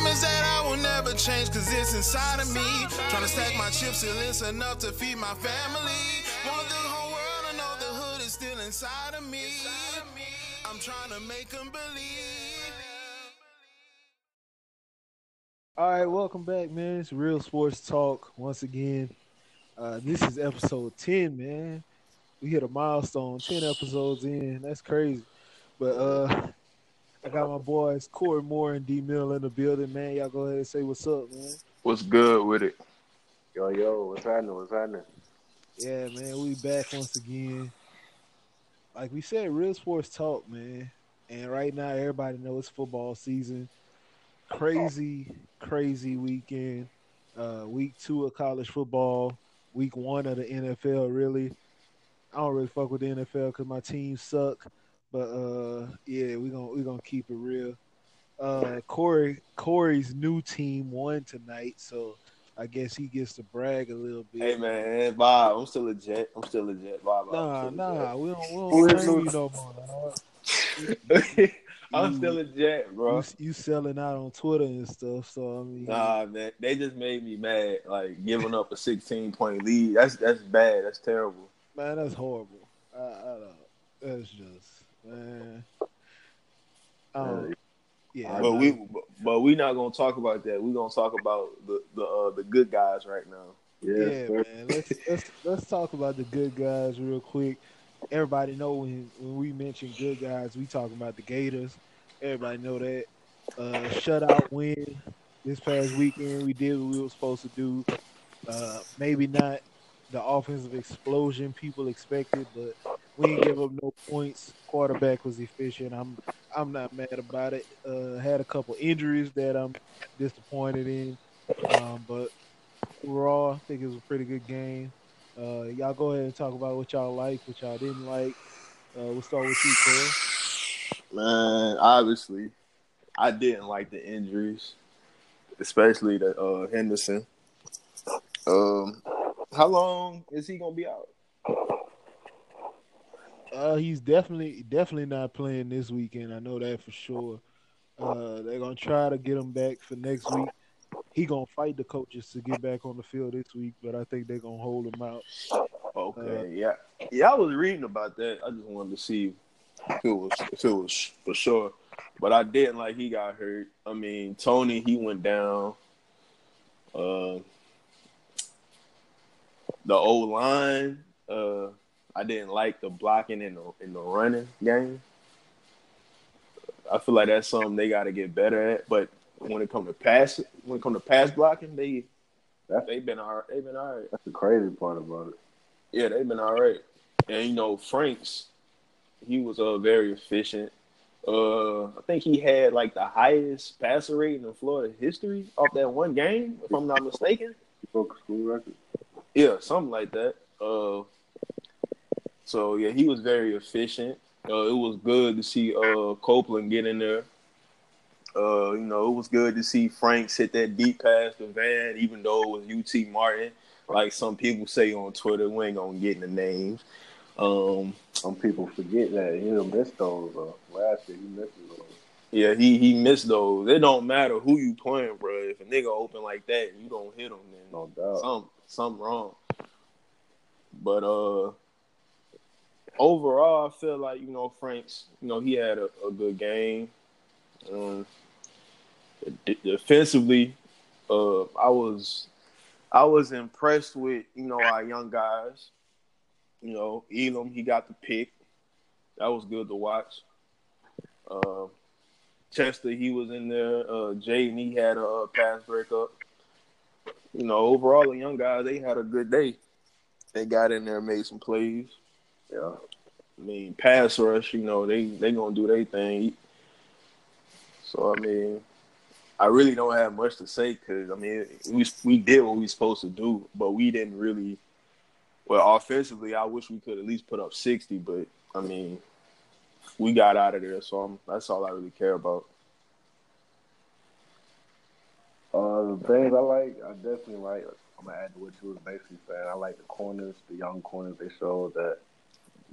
promise that I will never change, cause it's inside of me. Trying to stack my chips till it's enough to feed my family. Want the whole world to know the hood is still inside of me. I'm trying to make them believe. All right, welcome back, man. It's Real Sports Talk once again. Uh, this is episode 10, man. We hit a milestone, 10 episodes in. That's crazy. But uh I got my boys Corey Moore and D Mill in the building, man. Y'all go ahead and say what's up, man. What's good with it? Yo, yo, what's happening? What's happening? Yeah, man, we back once again. Like we said, real sports talk, man. And right now, everybody knows it's football season. Crazy, crazy weekend. Uh, week two of college football. Week one of the NFL. Really, I don't really fuck with the NFL because my team suck. But uh, yeah, we gonna we gonna keep it real. Uh, Corey Corey's new team won tonight, so I guess he gets to brag a little bit. Hey man, Bob, I'm still legit. I'm still legit, Bob. Nah, nah, we don't, we don't you no more. dog. I'm still legit, bro. You, you selling out on Twitter and stuff, so I mean, Nah, man, they just made me mad. Like giving up a 16 point lead. That's that's bad. That's terrible. man, that's horrible. I, I don't. Know. That's just man. I don't, yeah, But we but we not gonna talk about that. We're gonna talk about the the uh, the good guys right now. Yeah, yeah, man. Let's let's let's talk about the good guys real quick. Everybody know when when we mention good guys, we talking about the Gators. Everybody know that. Uh, shutout win this past weekend. We did what we were supposed to do. Uh, maybe not the offensive explosion people expected, but we didn't give up no points. Quarterback was efficient. I'm I'm not mad about it. Uh, had a couple injuries that I'm disappointed in, um, but overall, I think it was a pretty good game. Uh, y'all go ahead and talk about what y'all liked, what y'all didn't like. Uh, we'll start with you, Corey. Man, obviously, I didn't like the injuries, especially the uh, Henderson. Um, how long is he gonna be out? Uh, he's definitely definitely not playing this weekend. I know that for sure. Uh, they're gonna try to get him back for next week. He gonna fight the coaches to get back on the field this week, but I think they're gonna hold him out. Okay, yeah, yeah. I was reading about that. I just wanted to see if it was if it was for sure. But I didn't like he got hurt. I mean, Tony he went down. Uh, the old line. Uh, I didn't like the blocking in the in the running game. I feel like that's something they got to get better at. But when it comes to pass, when it comes to pass blocking, they that's, they've been all right. They've been all right. That's the crazy part about it. Yeah, they've been all right. And you know, Franks, he was uh very efficient. Uh, I think he had like the highest passer rate in Florida history off that one game, if I'm not mistaken. He broke a school record. Yeah, something like that. Uh, so yeah, he was very efficient. Uh, it was good to see uh Copeland get in there. Uh, you know, it was good to see Franks hit that deep pass to Van, even though it was UT Martin. Like some people say on Twitter, we ain't gonna get in the names. Um, Some people forget that he missed those. Uh, last year he missed those. yeah, he he missed those. It don't matter who you playing, bro. If a nigga open like that and you don't hit him, then No doubt. some something wrong. But uh overall I feel like, you know, Franks, you know, he had a, a good game. Um defensively, uh I was I was impressed with, you know, our young guys. You know, Elam, he got the pick. That was good to watch. Uh, Chester, he was in there. Uh, Jaden, he had a, uh pass breakup you know, overall, the young guys they had a good day. They got in there, made some plays. Yeah. I mean, pass rush, you know, they they gonna do their thing. So I mean, I really don't have much to say because I mean, we we did what we supposed to do, but we didn't really. Well, offensively, I wish we could at least put up sixty, but I mean, we got out of there, so I'm, that's all I really care about. Uh, the things I like, I definitely like. I'm gonna add to what you was basically saying. I like the corners, the young corners. They showed that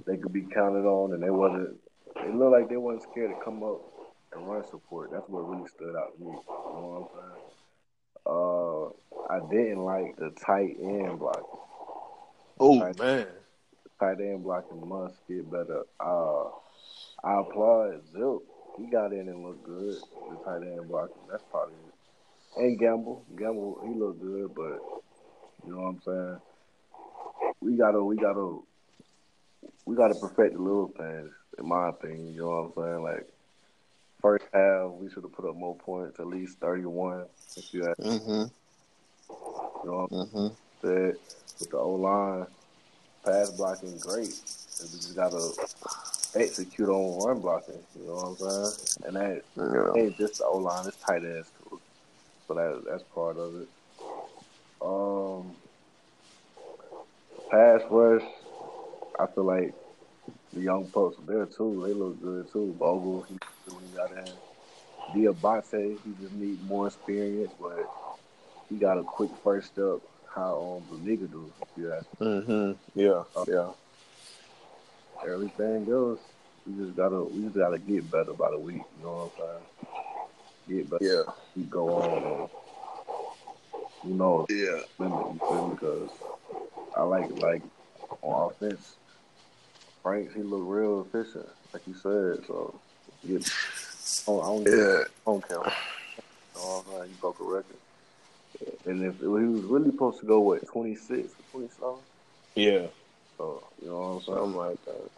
they could be counted on, and they wasn't. They looked like they wasn't scared to come up and run support. That's what really stood out to me. You know what I'm saying? Uh, I didn't like the tight end blocking. Oh Right. man, Tight end blocking must get better. Uh, I applaud Zilk. He got in and looked good. The tight end blocking. That's probably it. And Gamble. Gamble, he looked good, but you know what I'm saying? We gotta we gotta we gotta perfect the little things, in my opinion, you know what I'm saying? Like first half we should have put up more points, at least thirty one if you had mm-hmm, you know what mm-hmm. Saying? With the O line pass blocking great. And we just gotta execute on run blocking, you know what I'm saying? And that Yeah. ain't just the O line, it's tight ends too. So that that's part of it. Um, pass rush, I feel like the young folks there too. They look good too. Bogle, he when he got in. Diabate, he just need more experience, but he got a quick first step. How um the nigga do? If you ask Mm-hmm. Yeah. Yeah. everything else, we just gotta we just gotta get better by the week. You know what I'm saying? Get better. Yeah. Keep go on. And, you know, Yeah. limit, you feel me? Because I like like on offense, Franks he looked real efficient, like you said. So yeah, oh, I don't, Yeah. I don't count. Oh man, you broke a record. And if he was really supposed to go what twenty six or twenty Yeah. so you know what I'm saying? Like that.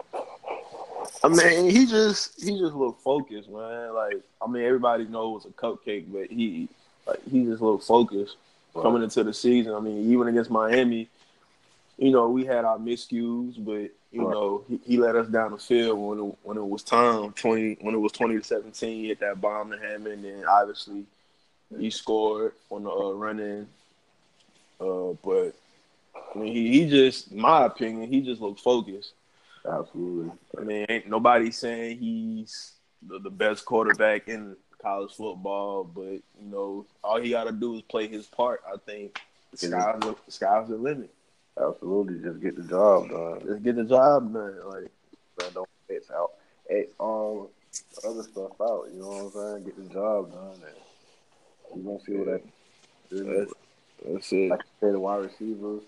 I mean, he just he just looked focused, man. Like, I mean, everybody knows it's a cupcake, but he like he just looked focused coming into the season. I mean, even against Miami, you know, we had our miscues, but you Right. know, he, he let us down the field when it, when it was time twenty when it was twenty to seventeen. He hit that bomb to Hammond, and then obviously he scored on the uh, run in. Uh, but I mean, he, he just, my opinion, he just looked focused. Absolutely. I mean, ain't nobody saying he's the, the best quarterback in college football, but you know, all he got to do is play his part. I think the sky's the, sky's the limit. Absolutely. Just get the job done. Let's get the job done. Like, Man, don't X out. X um other stuff out, you know what I'm saying? Get the job done and you gonna see what that that's, that's it. like I said, the wide receivers,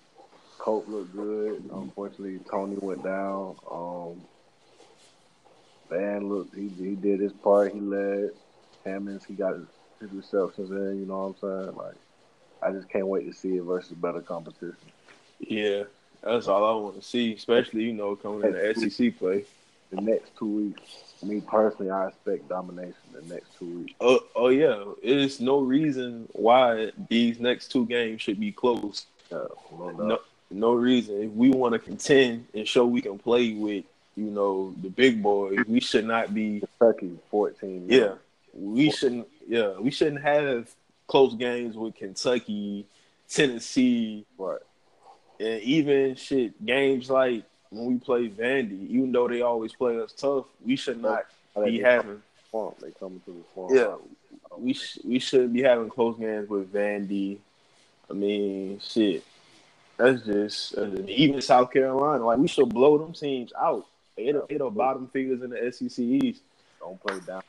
Cope looked good. Unfortunately Tony went down. Um Van looked he he did his part, he led. Hammonds, he got his receptions in, you know what I'm saying? Like I just can't wait to see it versus better competition. Yeah, that's all I want to see, especially you know coming in the SEC play. The next two weeks, me personally, I expect domination the next two weeks. Oh, oh yeah, there's no reason why these next two games should be close. Yeah, no. No, no reason. If we want to contend and show we can play with, you know, the big boys, we should not be. Kentucky, 14. Yeah, we shouldn't. Yeah, we shouldn't have close games with Kentucky, Tennessee, Right. And even shit games like when we play Vandy. Even though they always play us tough, we should not be having. swamp. They coming to the swamp. Yeah, we sh- we shouldn't be having close games with Vandy. I mean, shit. That's just just- even South Carolina. Like we should blow them teams out. They the, they the bottom figures in the SEC East. Don't play down.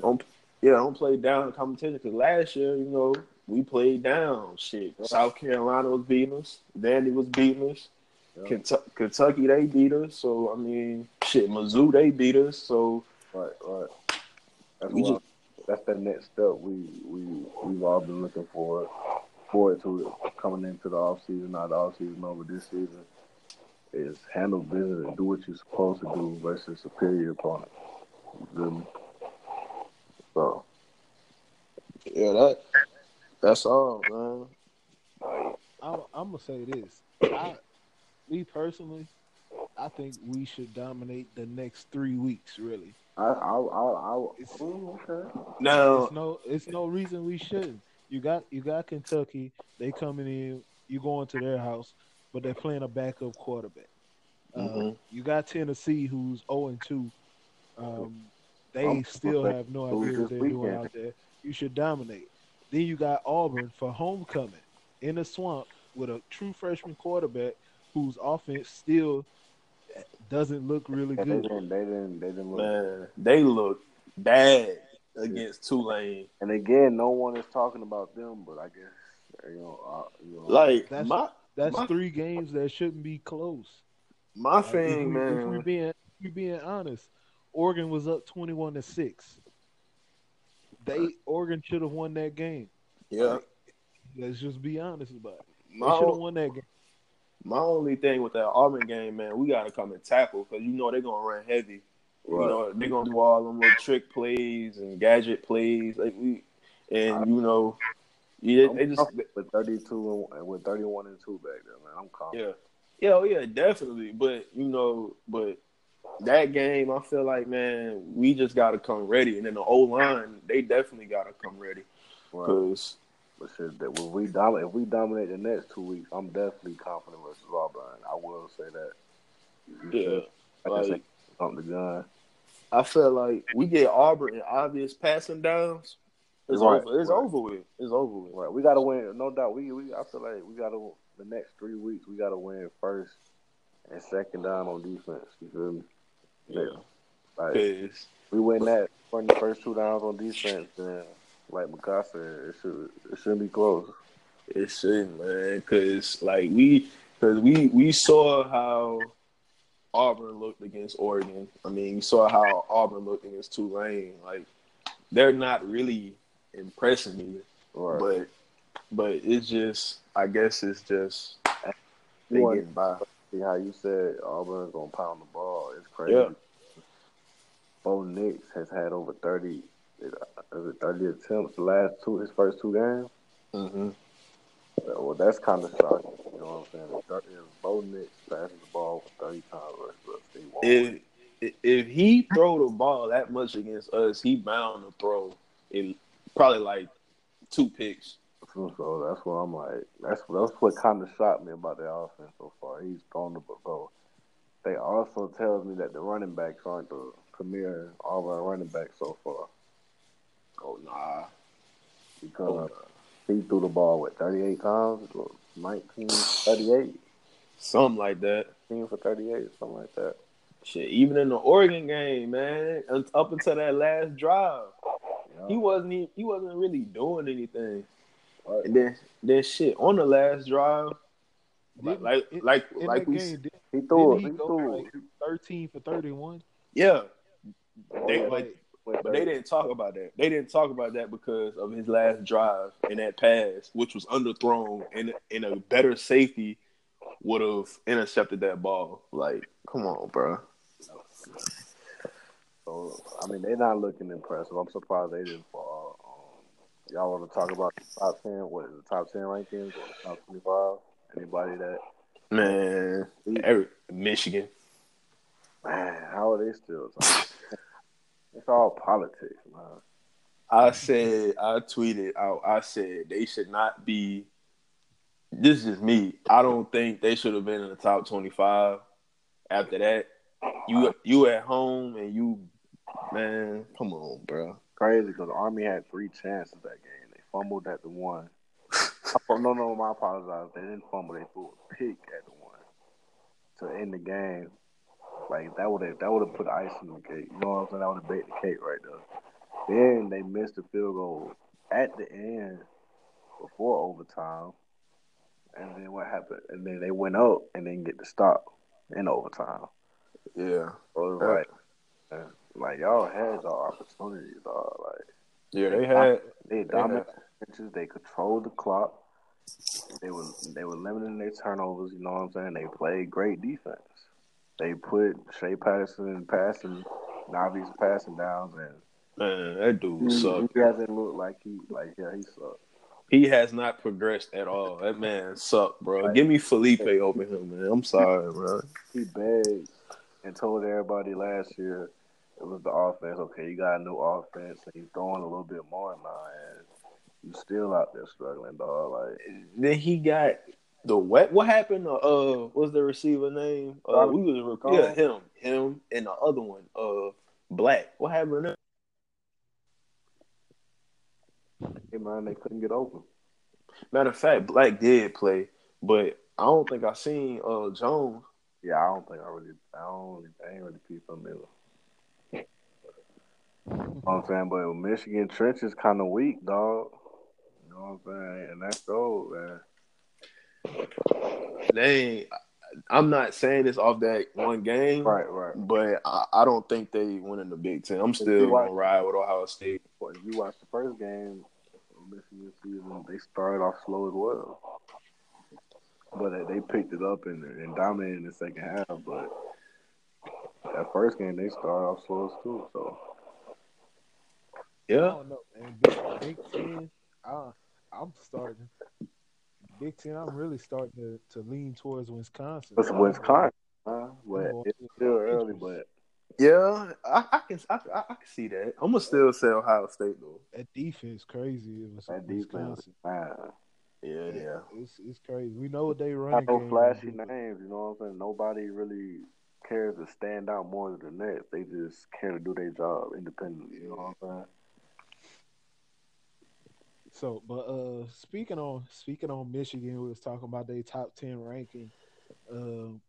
Don't yeah, don't play down in competition. Because last year, you know, we played down. Shit, South Carolina was beating us. Vandy was beating us. Yeah. Kentucky, Kentucky, they beat us. So I mean, shit, Mizzou, they beat us. So Right, right. That's We why, that's the next step we we we've all been looking for forward to coming into the off season, not the off season over this season. Is handle business and do what you're supposed to do versus superior opponent. You feel me? So yeah, that that's all, man. I'm, I'm gonna say this. I, me personally, I think we should dominate the next three weeks. Really, I I I, I It's- okay. now, it's no, it's no reason we shouldn't. You got, you got Kentucky. They coming in. You going to their house, but they're playing a backup quarterback. Uh, Mhm. you got Tennessee, who's zero and two. Um, they still have no idea what they're doing out there. You should dominate. Then you got Auburn for homecoming in the swamp with a true freshman quarterback whose offense still doesn't look really They good. didn't they didn't they didn't look man, they look bad. against Tulane. And again, no one is talking about them, but I guess you know, uh, you know Like That's- my That's My- three games that shouldn't be close. my Like, if thing, we- If we're being if we're being honest, Oregon was up twenty one to six. They Oregon should have won that game. Yeah, Let's just be honest about it. They my should have won that game. my only thing with that Auburn game, man, we gotta come and tackle because you know they're gonna run heavy. Right. You know they're gonna do all them little trick plays and gadget plays, like we, and you know, yeah, I'm they just confident with thirty two and with thirty one and two back there, man. I'm confident. Yeah. Yeah, oh yeah, definitely. But you know, but that game, I feel like, man, we just gotta come ready. And then the O line, they definitely gotta come ready. Right. Cause But that if we dominate, if we dominate the next two weeks, I'm definitely confident versus Auburn. I will say that. Yeah. I can say like something to gun. I feel like we get Auburn in obvious passing downs. It's Right, over. It's right. over with. It's over with. Right, we got to win, no doubt. We, we, I feel like we got to the next three weeks. We got to win first and second down on defense. You feel me? Yeah. Like Cause we win that, win the first two downs on defense, then like Makai said, it should it shouldn't be close. it shouldn't, man. Cause like we, cause we we saw how Auburn looked against Oregon. I mean, we saw how Auburn looked against Tulane. Like they're not really impressing me. Right. But but it's just I guess it's just they You getting by. See how you said Auburn's gonna pound the ball. Crazy. Yeah. Bo Nix has had over thirty, is it thirty attempts the last two his first two games. Mm-hmm. Well, that's kind of shocking. You know what I'm saying? If Bo Nix passes the ball thirty times versus us, win. If if he throw the ball that much against us, he bound to throw it probably like two picks. So, so that's what I'm like. That's that's what kind of shocked me about the offense so far. He's thrown the ball. They also tells me that the running backs aren't the premier Auburn running backs so far Oh nah. because oh. he threw the ball with 38 times, 19, 38, Something like that. 15 for 38, something like that. Shit, even in the Oregon game, man, up until that last drive, Yeah. he wasn't e- he wasn't really doing anything. Right. And then then shit on the last drive, Didn't- like in- like, In like we game, did, He threw it. He he go threw like thirteen for thirty one? yeah, they yeah. like With But they didn't talk about that. They didn't talk about that because of his last drive and that pass, which was underthrown, and in a better safety would have intercepted that ball. Like, come on, bro. So I mean, they're not looking impressive. I'm surprised they didn't fall. Um, y'all want to talk about the top ten? What is the top ten rankings or the top twenty five? Anybody that Man, every, Michigan. man? How are they still? It's all politics, man. I said, I tweeted out, I said they should not be. This is just me. I don't think they should have been in the top twenty-five. After that, you you at home and you, man, come on, bro. Crazy because the Army had three chances that game. They fumbled at the one. Oh, no, no, I apologize. They didn't fumble. They threw a pick at the one to end the game. Like that would have that would have put ice in the cake. You know what I'm saying? That would have baked the cake right there. Then they missed the field goal at the end before overtime. And then what happened? And then they went up and didn't get the stop in overtime. Yeah, So it was like, like y'all had y'all opportunities, dog. Like yeah, they had. they dominated pitches. They controlled the clock. They were they were limiting their turnovers. You know what I'm saying? They played great defense. They put Shea Patterson in passing, Navi's passing downs, and Man, that dude he, sucked. he hasn't looked like he like yeah he sucked. He has not progressed at all. That man sucked, bro. Give me Felipe over him, man. I'm sorry, bro. He begged and told everybody last year it was the offense. Okay, you got a new offense, and he's throwing a little bit more now, you still out there struggling, dog. Like Then he got the wet. What happened? To, uh, what's the receiver name? Uh, we was yeah him, him, and the other one, uh, Black. What happened? To them? hey man, they couldn't get open. Matter of fact, Black did play, but I don't think I seen uh Jones. Yeah, I don't think I really, I don't, really, I ain't really peep him either. You know what I'm saying? But Michigan trench is kind of weak, dog. You know what I'm saying? And that's old, man. They I'm not saying this off that one game, Right, right. but I, I don't think they win in the Big Ten. I'm still you watch- gonna ride with Ohio State. But if you watch the first game of Michigan season, they started off slow as well. But they- they picked it up and, and dominated in the second half. But that first game, they started off slow as too. So I Yeah, don't know, man. Big, Big Ten, I, I'm starting. Big Ten, I'm really starting to, to lean towards Wisconsin. it's Wisconsin, huh? But it's still early. But yeah, I, I can I, I, I can see that. I'm gonna still say Ohio State though. That defense crazy. It was that defense, Wisconsin. man. Yeah, yeah. It's it's crazy. We know what they run. No flashy names, you know what I'm saying? Nobody really cares to stand out more than the next. They just care to do their job independently. You know what I'm saying? So, but uh, speaking on speaking on Michigan, we was talking about their top ten ranking. Um,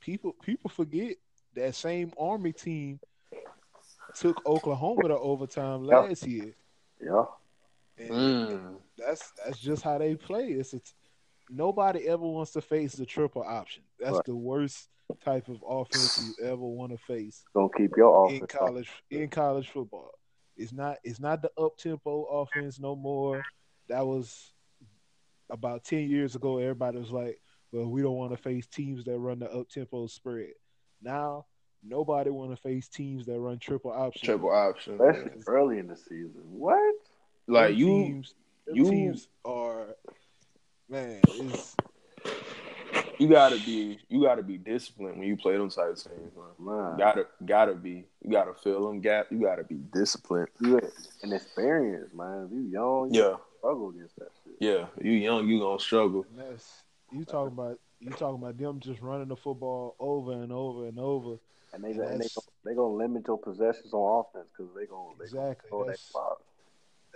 people people forget that same Army team took Oklahoma to overtime last year, Yeah. and Mm. that's that's just how they play. It's, it's nobody ever wants to face the triple option. That's Right. the worst type of offense you ever want to face Don't keep your in offense. college in college football. It's not it's not the up tempo offense no more. That was about ten years ago. Everybody was like, "Well, we don't want to face teams that run the up tempo spread." Now, nobody want to face teams that run triple option. Triple option. especially early in the season. What? Like Them you, teams, you- teams are man. It's you gotta be, you gotta be disciplined when you play them type of teams. Man. Man, Gotta, gotta be. You gotta fill them gap. You gotta be disciplined. you an experience, man. If you young, you Yeah, struggle against that shit. yeah. You young, you gonna struggle. that's you talking about. You talking about them just running the football over and over and over. And they And and they gonna, they gonna limit your possessions on offense because they gonna they gonna Exactly. that That's-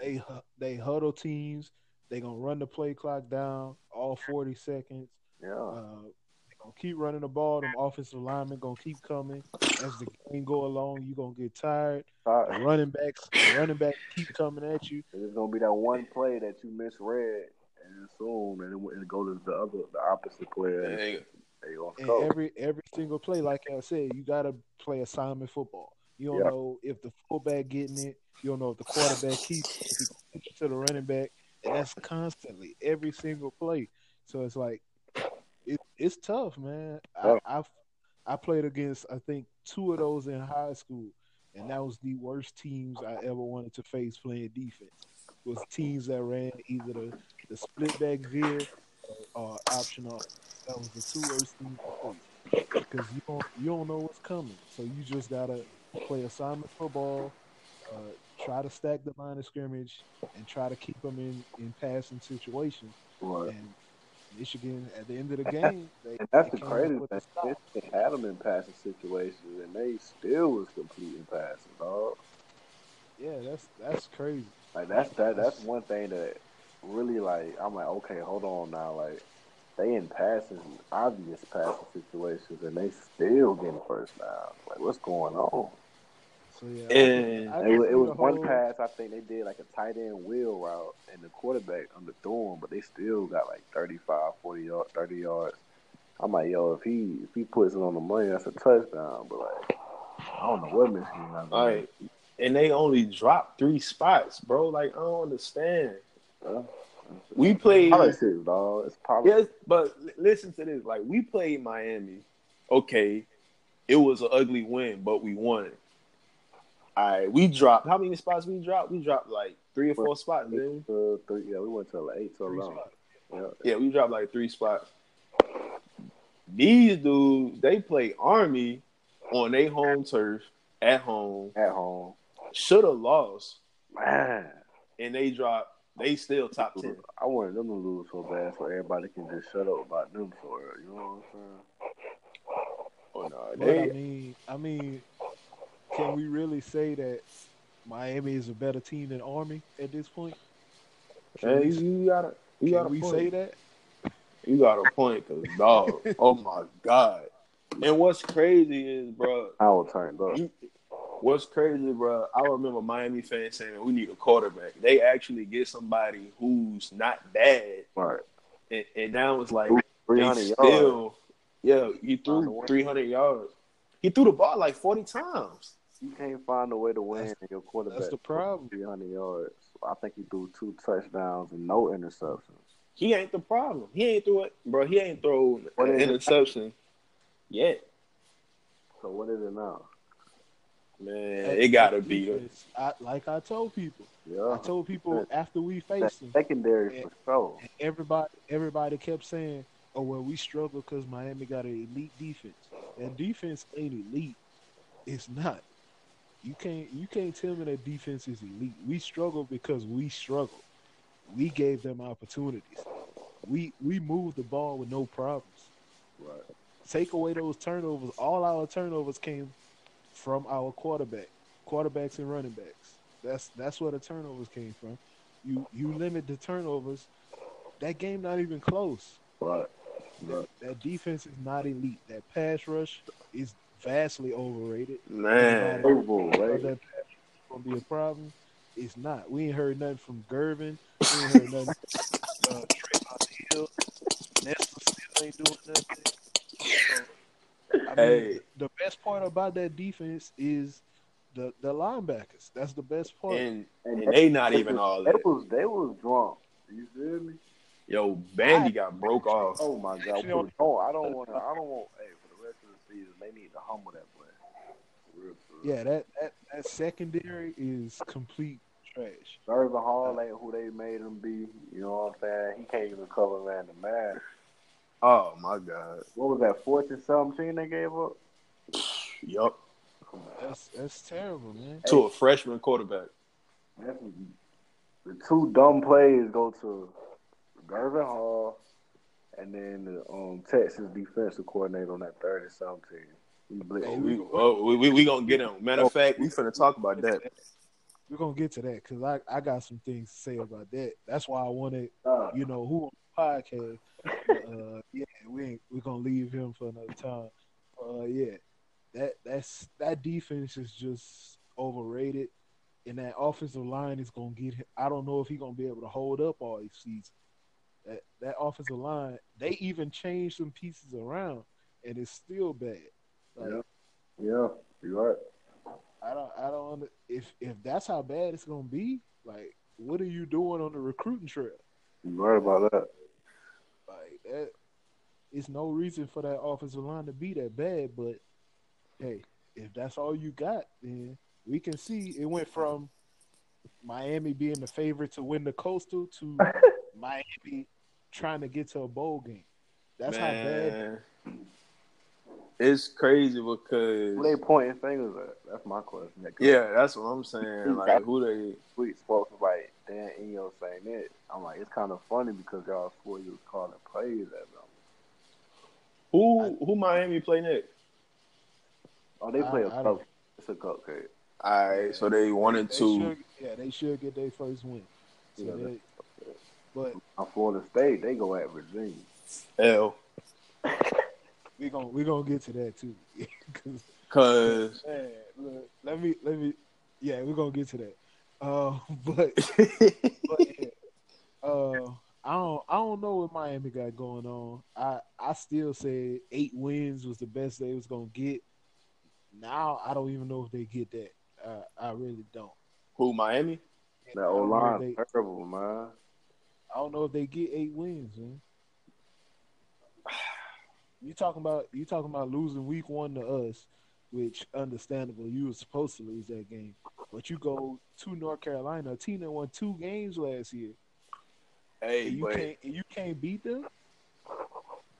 they they huddle teams. They gonna run the play clock down all forty seconds. Yeah, Uh, they gonna keep running the ball. Them offensive linemen gonna keep coming as the game go along. You gonna get tired. The running backs, the running back keep coming at you. It's gonna be that one play that you misread and assume, and it, it go to the other, the opposite player. And Hey, And every every single play, like I said, you gotta play assignment football. You don't Yeah. know if the fullback getting it. You don't know if the quarterback keeps if keeps it to the running back, and that's constantly every single play. So it's like it, it's tough, man. I, I've I played against I think two of those in high school, and that was the worst teams I ever wanted to face playing defense. It Was teams that ran either the, the split back veer or option off. That was the two worst teams because you don't you don't know what's coming. So you just gotta play assignment football, uh, try to stack the line of scrimmage, and try to keep them in in passing situations. Right. And Michigan, at the end of the game, they, And that's the crazy thing. the. They had them in passing situations, and they still was completing passes, dog. Yeah, that's that's crazy. Like that's that. That's one thing that really like. I'm like, okay, hold on now. Like they in passing, obvious passing situations, and they still getting first down. Like what's going on? So yeah, And I- I It, was- it was one whole- pass. I think they did like a tight end wheel route, and the quarterback underthrew him, but they still got like 35, 40 yards, 30 yards. I'm like, yo, if he if he puts it on the money, that's a touchdown. But like, I don't know what Michigan got. all right. And they only dropped three spots, bro. Like I don't understand. Bro. We played. politics, dog. It's politics. Yes, but listen to this. Like we played Miami. Okay, it was an ugly win, but we won. All right, we dropped. How many spots we dropped? We dropped like three or four spots. Didn't we? Uh, three, yeah, we went to like eight to Three eleven. spots. Yeah, Yeah, we dropped like three spots. These dudes, they play Army on their home turf at home. at home, Should have lost, man. and they dropped. They still top ten. I wanted them to lose so bad, so everybody can just shut up about them for it. You know what I'm saying? Oh no, But I they. mean, I mean, can we really say that Miami is a better team than Army at this point? Can Hey, we, you gotta. You can gotta we point. say that? You got a point, cause dog. oh my god. And what's crazy is, bro, I was turned up. you, What's crazy, bro? I remember Miami fans saying we need a quarterback. They actually get somebody who's not bad, Right. and, and now it's like Three they yards. still, yeah, he threw three hundred yards. He threw the ball like forty times. You can't find a way to win That's- and your quarterback. That's the problem. Three hundred yards. I think he threw two touchdowns and no interceptions. He ain't the problem. He ain't threw it, bro. He ain't thrown What an is it? interception yet. So what is it now? Man, That- it gotta be I, like I told people. I told people after we faced them, secondary for sure. everybody everybody kept saying, "Oh well, we struggle because Miami got an elite defense." That defense ain't elite. It's not. You can't you can't tell me that defense is elite. We struggle because we struggle. We gave them opportunities. We we moved the ball with no problems. Right. Take away those turnovers. All our turnovers came from our quarterback, quarterbacks and running backs. That's that's where the turnovers came from. You you limit the turnovers. That game not even close. Right. That, that defense is not elite. That pass rush is vastly overrated. man. Overall, Thought that gonna be a problem. It's not. We ain't heard nothing from Garvin. We ain't heard nothing. From, uh, Trevon Hill. Nesta still ain't doing nothing. So, I mean, Hey. the best part about that defense is the the linebackers. That's the best part. And and they not even all They was they was drunk. You feel me? Yo, Bandy got broke off. Oh my god! Oh, I don't want to. I don't want. Hey, season, they need to humble that boy. For real, for real. yeah, that, that that secondary is complete trash. Gurvan Hall ain't who they made him be. You know what I'm saying? He can't even cover man the man. Oh my god. What was that? 14 17 they gave up. Yup. That's that's terrible, man. To a freshman quarterback. That's, the two dumb plays go to Gurvan Hall and then the um, Texas defensive coordinator on that third and seventeen. He blitzed. Hey, We, oh, we, we, we gonna get him. Matter of fact, we finna talk about that. We're gonna get to that because I, I got some things to say about that. That's why I wanted Uh, you know who on the podcast. uh, yeah, we ain't, we're gonna leave him for another time. Uh, yeah, that that's that defense is just overrated, and that offensive line is gonna get. him- I don't know if he's gonna be able to hold up all these season. That that offensive line, they even changed some pieces around, and it's still bad. Like, Yeah. yeah, you're right. I don't, I don't. If if that's how bad it's gonna be, like, what are you doing on the recruiting trail? You're right about that. Like that, it's no reason for that offensive line to be that bad. But hey, if that's all you got, then we can see it went from Miami being the favorite to win the Coastal to Miami trying to get to a bowl game. That's how bad. It's crazy Who because they pointing fingers at? That's my question. yeah, that's what I'm saying. Like who they Sweet spoke was like Dan Enos saying it. I'm like, it's kind of funny because y'all four you was calling plays at them. who who Miami play next? Oh, they play a I- I cup. It's a cupcake. All right, so they wanted They to. should, yeah, they should get their first win. So Yeah, they, but On Florida State, they go at Virginia. L we gonna we gonna get to that too. 'Cause because Man, look, let me let me. Yeah, we're gonna get to that. Uh, but but yeah, uh, I don't I don't know what Miami got going on. I I still say eight wins was the best they was gonna get. Now I don't even know if they get that. Uh, I really don't. who Miami? That I O don't know if line terrible, man. I don't know if they get eight wins, man. You talking about you talking about losing week one to us, which understandable. You were supposed to lose that game, but you go to North Carolina, a team that won two games last year, Hey, and you but can't you can't beat them.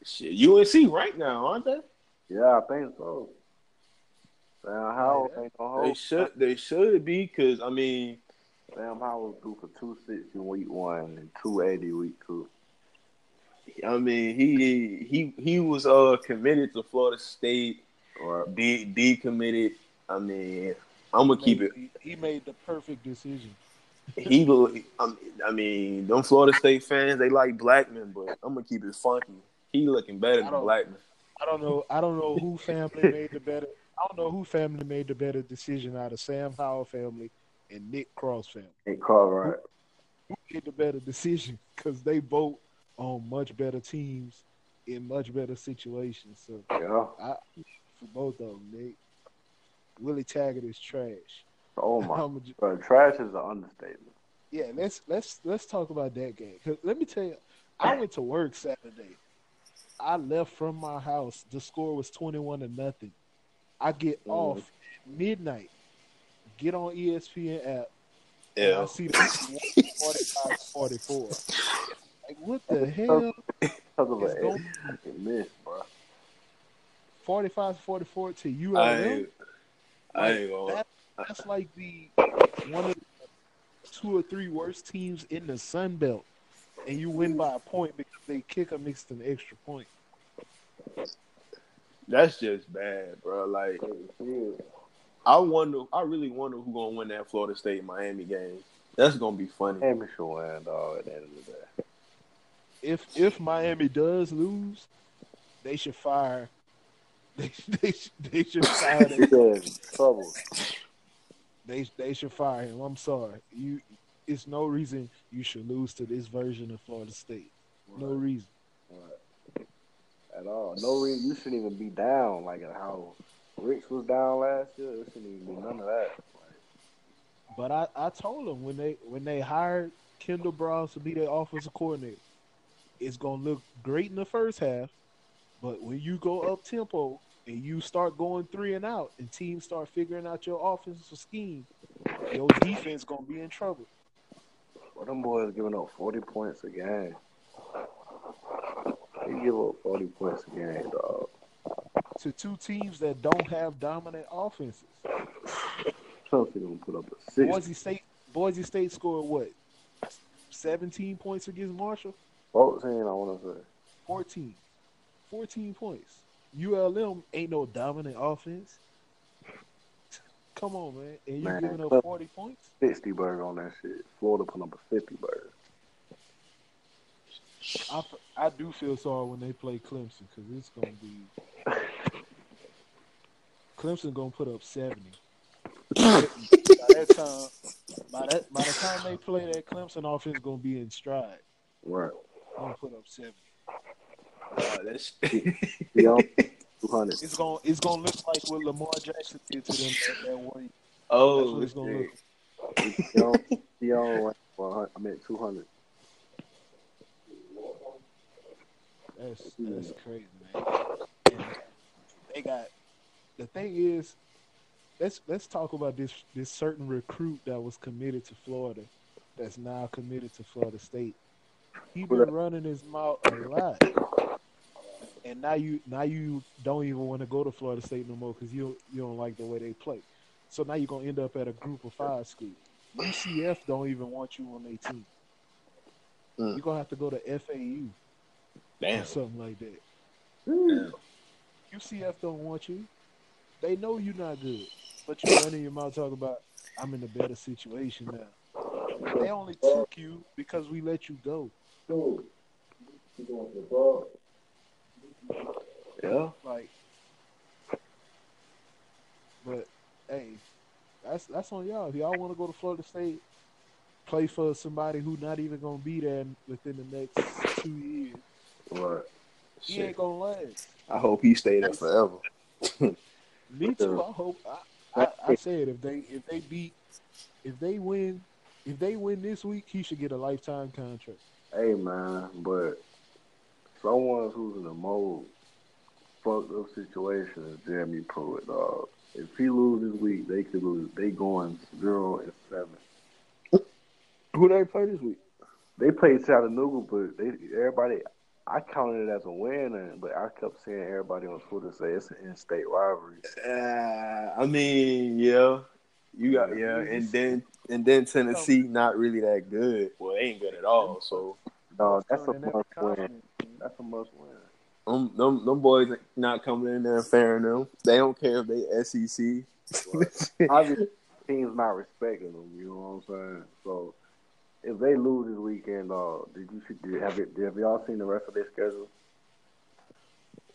shit, UNC right now, aren't they? Yeah, I think so. Sam Howell Yeah, ain't no They should they should be because I mean Sam Howell threw for two sixty week one and two eighty week two. I mean he he he was uh committed to Florida State, or de decommitted. I mean I'm gonna keep it. He, he made the perfect decision. He um, I mean them Florida State fans they like Blackman, but I'm gonna keep it funky. He looking better than don't- Blackman. I don't know. I don't know who family made the better. I don't know who family made the better decision out of Sam Howell family and Nick Cross family. Ain't called right. Who made the better decision? Because they vote on much better teams in much better situations. So Yeah. I for both of them, Nick. Willie Taggart is trash. Oh my. I'ma Bro, trash is an understatement. yeah, let's let's let's talk about that game. 'Cause let me tell you, I went to work Saturday. I left from my house. The score was twenty-one to nothing. I get Mhm. off at midnight. Get on ESPN app. And I Yeah. see the 45 44. Like, what the hell? Because of It's going miss, bro. 45 44 to I ULM? ain't, I ain't gonna. That, that's like the one of the two or three worst teams in the Sun Belt. And you win by a point because they kick a mixed an extra point. That's just bad, bro. Like I wonder. I really wonder who gonna win that Florida State Miami game. That's gonna be funny. Miami should win, dog, at the end of the day. If if Miami does lose, they should fire. They they should- they should fire. He Them. said trouble. They they should fire him. I'm sorry. You. It's no reason you should lose to this version of Florida State. No reason. Right. At all. No reason. You shouldn't even be down like how Ricks was down last year. It shouldn't even be none of that. But I, I told them when they when they hired Kendal Briles to be their offensive coordinator, it's gonna look great in the first half, but when you go up tempo and you start going three and out, and teams start figuring out your offensive scheme, your defense gonna be in trouble. Well, them boys giving up 40 points a game. They give up 40 points a game, dog. To two teams that don't have dominant offenses. Chelsea gonna put up a 60. Boise State Boise State scored what? Seventeen points against Marshall? 14, I want to say. 14. 14 points. ULM ain't no dominant offense. Come on, man. And you giving up 40 points? 60 burger on that shit. Florida put up a 50 burger. I do feel sorry when they play Clemson because it's going to be. Clemson going to put up 70. by that time, by, that, by the time they play that Clemson offense going to be in stride. Right. Going to put up 70. Uh, that's He 200. It's going to it's gonna look like what Lamar Jackson did to them that, that one. That's oh, what it's going to look He on, he on 100. I meant 200. That's that's crazy, man. And they got the thing is, let's let's talk about this this certain recruit that was committed to Florida, that's now committed to Florida State. He been running his mouth a lot, and now you now you don't even want to go to Florida State no more because you you don't like the way they play. So now you're gonna end up at a Group of Five school. UCF don't even want you on their team. Mm. You're gonna have to go to FAU damn. or something like that. damn. UCF don't want you. They know you're not good, but you're running your mouth talking about I'm in a better situation now. They only took you because we let you go. Yeah. Like, but hey, that's that's on y'all. If y'all want to go to Florida State, play for somebody who not even gonna be there within the next two years. Right. He Shit. ain't gonna last. I hope he stay there forever. Me too. I hope. I, I, I said if they if they beat if they win if they win this week, he should get a lifetime contract. Hey man, but someone who's in the most fucked up situation is Jeremy Pruitt, dog. If he loses this week, they could lose. They going zero and seven. Who they play this week? They played Chattanooga, but they everybody. I counted it as a win, but I kept seeing everybody on Twitter say it's an in-state rivalry. Uh, I mean, yeah, you got yeah, and then and then Tennessee not really that good. Well, they ain't good at all. So No, that's a must win. That's a must win. them, them, them boys not coming in there and fairing them. They don't care if they SEC. Obviously, teams not respecting them. You know what I'm saying? So if they lose this weekend, uh, did you see? Did, have it? Have y'all seen the rest of their schedule?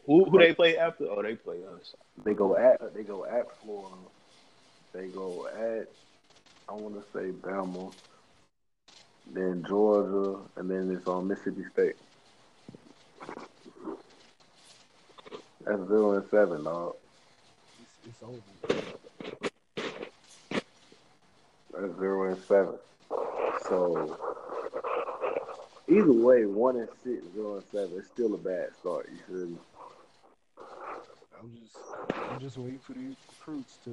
Who who they play after? Oh, they play us. They go at they go at Florida. They go at I want to say Bama, then Georgia, and then it's on Mississippi State. That's zero and seven, dog. It's, it's over. That's zero and seven. So either way, one and six, zero and seven, it's still a bad start. You should. I'm just I'm just waiting for these recruits to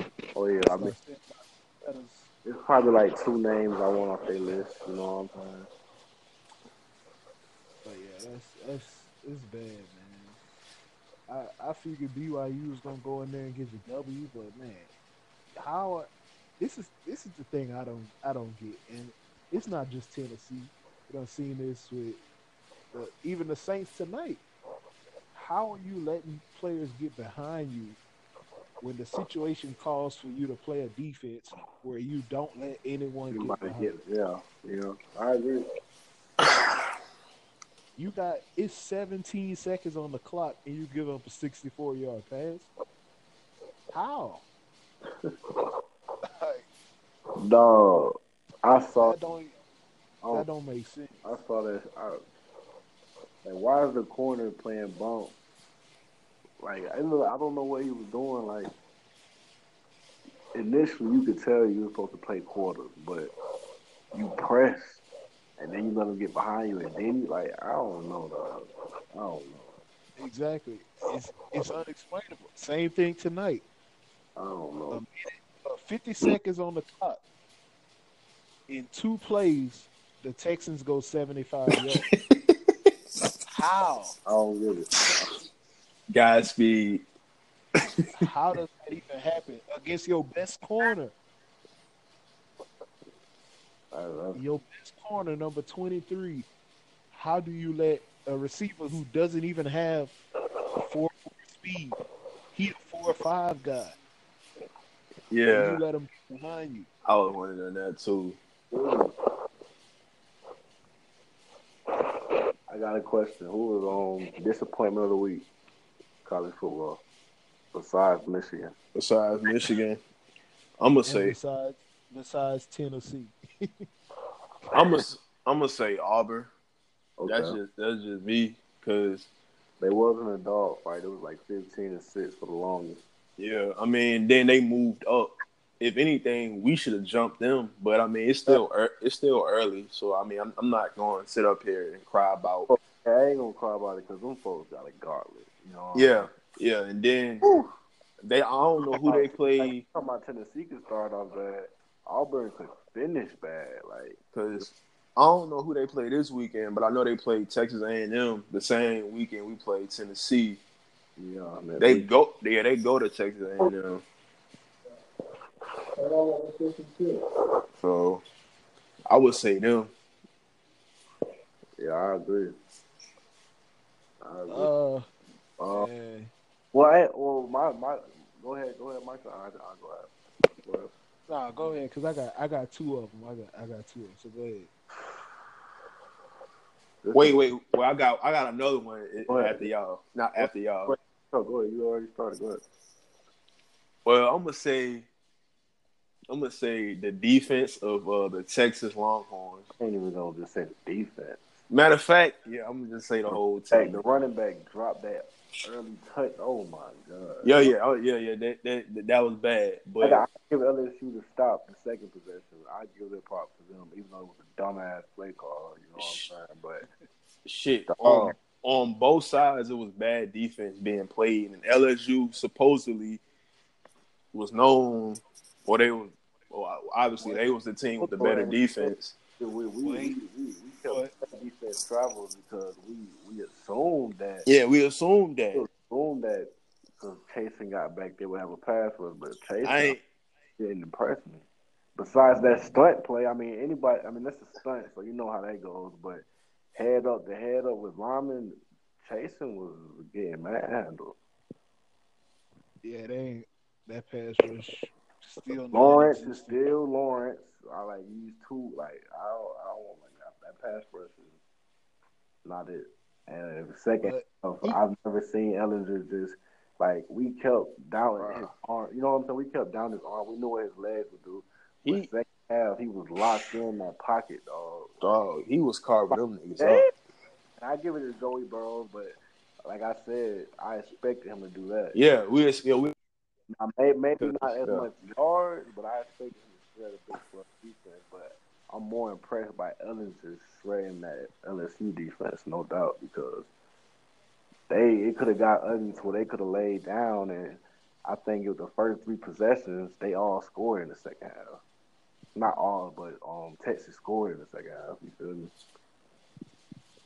uh Oh yeah, I mean, start setting my letters. it's probably like two names I want off their list. You know what I'm saying? But yeah, that's that's it's bad, man. I I figured BYU was gonna go in there and get the W, but man, how this is this is the thing I don't I don't get, and it's not just Tennessee. You done seen this with uh, even the Saints tonight. How are you letting players get behind you when the situation calls for you to play a defense where you don't let anyone You get behind you? yeah, yeah. I agree. You got it's 17 seconds on the clock and you give up a 64 yard pass. How? Dog, I saw. that don't Oh, that don't make sense. I saw that. I, like, why is the corner playing bump? Like, I don't, know- I don't know what he was doing. Like, initially, you could tell you were supposed to play quarters, but you press, and then you let him get behind you, and then you like, I don't know, dog. I don't know. Exactly. It's it's unexplainable. Same thing tonight. I don't know. Um, Uh, 50 seconds on the clock. In two plays, the Texans go 75 yards. How? I don't get it. Godspeed. How does that even happen against your best corner? Your best corner, number 23. How do you let a receiver who doesn't even have four speed, he a four or five guy, Yeah, you let him behind you? I was wondering that too. I got a question. Who was on disappointment of the week? College football, besides Michigan. Besides Michigan, I'm gonna say besides, besides Tennessee, I'm gonna I'm gonna say Auburn. Okay. That's just that's just me because They wasn't a dog fight. It was like fifteen and six for the longest. yeah, I mean then they moved up. If anything, we should have jumped them, but I mean it's still it's still early, so I mean I'm I'm not going to sit up here and cry about I ain't gonna cry about it because them folks got a gauntlet. You know. what I'm yeah yeah, and then they I don't know who they play? Talking about Tennessee could start off bad. Auburn could finish bad. Like because I don't know who they play this weekend, but I know they played Texas A&M the same weekend we played Tennessee. you know, I mean, They go yeah they go to Texas A&M. So I would say them. Yeah, I agree. I agree. uh, Uh, man, well, I, well, my my. Go ahead, go ahead, Michael. I, I'll go ahead. Go ahead. nah, go ahead, cause I got I got two of them. I got I got two of them. So go ahead. This Wait, wait. Well, I got I got another one Go after y'all. Not after y'all. Oh, go ahead. You already started. Go ahead. Well, I'm gonna say I'm gonna say the defense of uh, the Texas Longhorns. I ain't even gonna just say the defense. Matter of fact, yeah, I'm gonna just say the whole Hey, team. the running back dropped that early touch. Oh my god. Yeah, yeah, oh, yeah, yeah. That, that that was bad, but I give LSU the stop the second possession. I give it props to them, even though it was a dumbass play call. You know what I'm saying? But shit The- on on both sides, it was bad defense being played, and LSU supposedly was known, or they were. Well, obviously, they was the team with the better defense. we we we, Wait. we, we kept that defense travel because we we assumed that Yeah, we assumed that. we assumed that because Chaisson got back there would have a pass rush, but Chaisson I didn't impress me. Besides that stunt play, I mean anybody. I mean that's a stunt, so you know how that goes. But head up, the head up with Lyman, Chaisson was getting manhandled. Yeah, they ain't that pass rush still. Lawrence is still Lawrence. I like these two. Like I don't, I don't want like that. That pass rush is not it. And the second But half, I've never seen Ehlinger just like we kept down his arm. You know what I'm saying? We kept down his arm. We knew what his legs would do. But He second half, he was locked in that pocket, dog. dog, he was carving them niggas up. And I give it to Joey Burrows, but like I said, I expected him to do that. Yeah, we yeah, we Now, may- maybe not as much yards, but I expected him to shred a big plus defense. But I'm more impressed by Ehlinger shredding that LSU defense, no doubt, because they it could have got ugly where they could have laid down, and I think it was the first three possessions they all scored in the second half. Not all, but um, Texas scored in the second half. You feel me?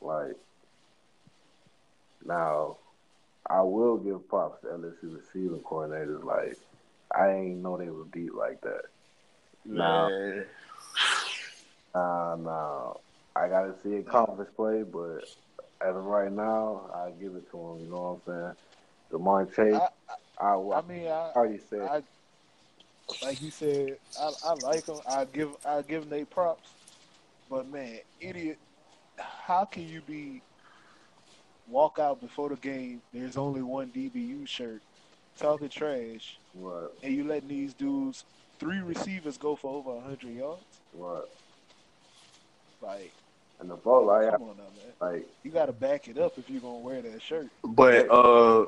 Like now, I will give props to LSU receiving coordinators. Like, I ain't know they were deep like that. Nah, man. nah, nah. I gotta see a conference play, but as of right now, I give it to him. You know what I'm saying? Ja'Marr Chase, I, I, I mean, I, already said. I like you said, I, I like them. I give I give them they props, but man, idiot, how can you be walk out before the game? There's only one DBU shirt, talking trash, what? and you letting these dudes three receivers go for over hundred yards? What? Like, And the ball, like, come on now, man. like, You got to back it up if you're gonna wear that shirt. But uh,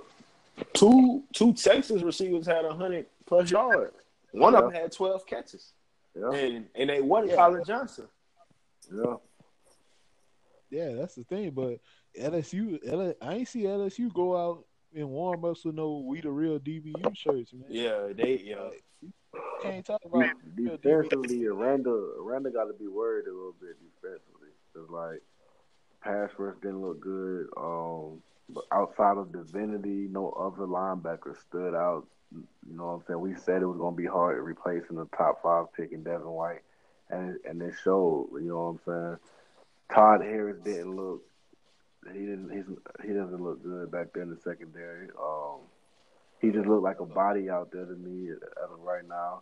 two two Texas receivers had hundred plus yards. One of them had twelve catches, yeah, and and they won Yeah. Collin Johnson. yeah. Yeah, that's the thing. But LSU, L- I ain't see LSU go out and warm ups with no "We the real DBU" shirts, man. Yeah, they yeah. Can't talk about real DBU. Defensively, Aranda, Aranda got to be worried a little bit defensively. Cause like pass rush didn't look good. Um, but outside of Divinity, no other linebacker stood out. You know what I'm saying? We said it was gonna be hard replacing the top five pick in Devin White, and it, and it showed. You know what I'm saying? Todd Harris didn't look. He didn't. He's, he doesn't look good back there in the secondary. Um, he just looked like a body out there to me as of right now.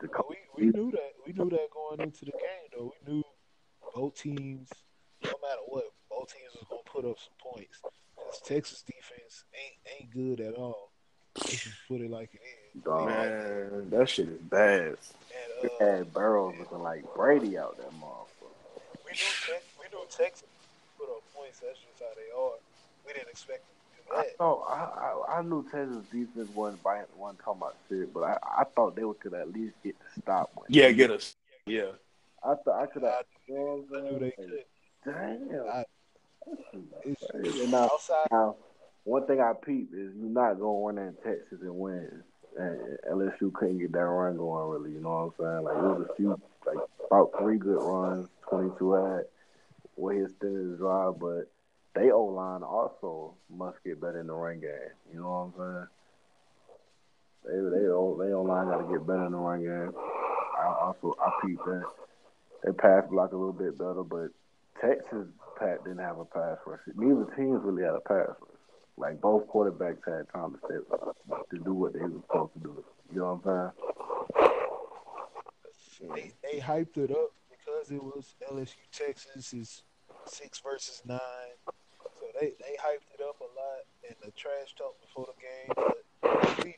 The But we, we knew that we knew that going into the game though. We knew both teams, no matter what, both teams was gonna put up some points. This Texas defense ain't ain't good at all. Let's just put it like it is. Dog. Man, that shit is bad. And We uh, had Burrows looking like Brady out there, motherfucker. we knew Tex, we knew Texas put up. That's just how they are. We didn't expect them to do I that. thought I, I, I knew Texas defense wasn't buying, wasn't talking about shit, but I, I thought they could at least get the stop. One. Yeah, get us. Yeah, I thought I could have. I, You I knew they saying? could. Damn. I- And now, outside, now, one thing I peep is you're not going in Texas and win. And unless you couldn't get that run going, really, you know what I'm saying? Like there was a few, like about three good runs, 22 had where he extended his drive, but they O line also must get better in the run game. You know what I'm saying? They they O they O line got to get better in the run game. I also I peeped that they pass block a little bit better, but Texas Pat didn't have a pass rush. Neither teams really had a pass rush. Like both quarterbacks had time to to do what they were supposed to do. You know what I'm saying? they, they hyped it up because it was LSU Texas is six versus nine. They, they hyped it up a lot and the trash talk before the game. But we,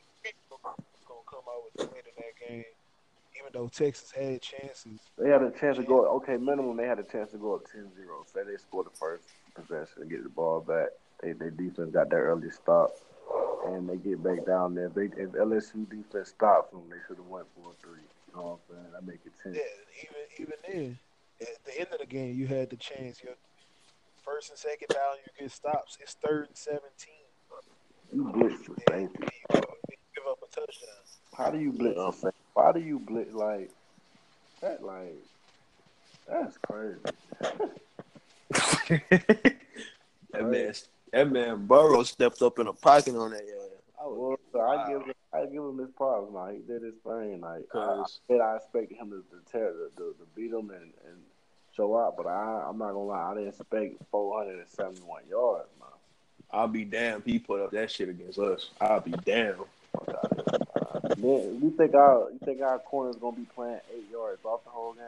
gonna come out with the win in that game. Even though Texas had chances. They had a chance to go. Okay, minimum they had a chance to go up 10-0. Say they scored the first possession and get the ball back. They their defense got that early stop, and they get back down there. If, they, if LSU defense stops them, they should have went for a three. You know what I'm saying? That make it ten. Yeah, even even then, at the end of the game, you had the chance. Your first and second down, you get stops. It's third and seventeen. You blitz the And safety. you give up a touchdown. How do you blitz the safety? Why do you blitz like that? Like that's crazy. that man, that man Burrow stepped up in a pocket on that. Yeah, I was, Well, so I give him, I give him his props. Now he did his thing. Like I, I Cause- I expected him to, to tear, to, to, to beat him and, and show out. But I, I'm not gonna lie, I didn't expect 471 yards. Man. I'll be damned. He put up that shit against us. I'll be damned. Fuck out of here, man. You think our, you think our corner's gonna be playing eight yards off the whole game?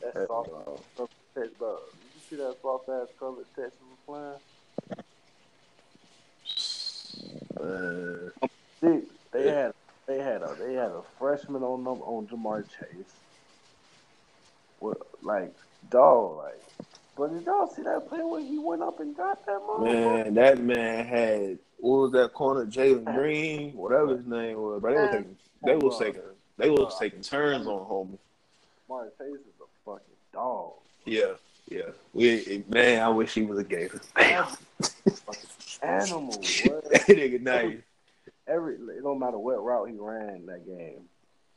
That's Heck soft. no. Text, bro. Did you see that soft ass coverage Texas was playing? Man. Six. They had they had a they had a freshman on them on Ja'Marr Chase. What like dog like? But did y'all see that play where he went up and got that motherfucker? Man, that man had what was that corner, Jalen Green, whatever his name was. But they was taking, they was taking, they was taking turns on homie. Ja'Marr Chase is a fucking dog. Yeah, yeah. We man, I wish he was a. Damn, Animal. that nigga nice. Every it don't matter what route he ran that game,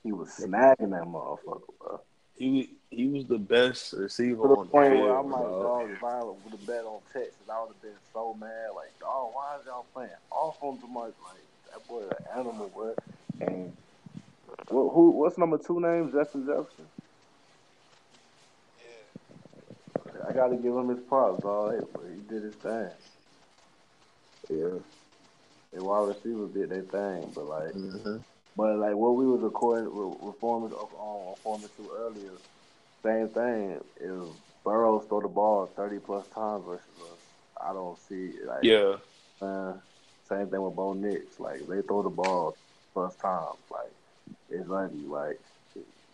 he was snagging that motherfucker, bro. He he was the best receiver To the on the point field. where I'm like, dog. dog, if I would have bet on Texas, I would have been so mad. Like, dog, why is y'all playing off on Ja'Marr? Like, that boy an animal, bro. And who, who what's number two name? Justin Jefferson. Yeah. I got to give him his props, dog. Hey, bro, he did his thing. Yeah. The wide receivers did their thing, but like, hmm but like what we was recording, re- reforming on reforming to earlier, same thing. If Burrows throw the ball thirty plus times versus us, I don't see like Yeah. uh, same thing with Bo Nix. Like they throw the ball plus times, like it's ugly. Like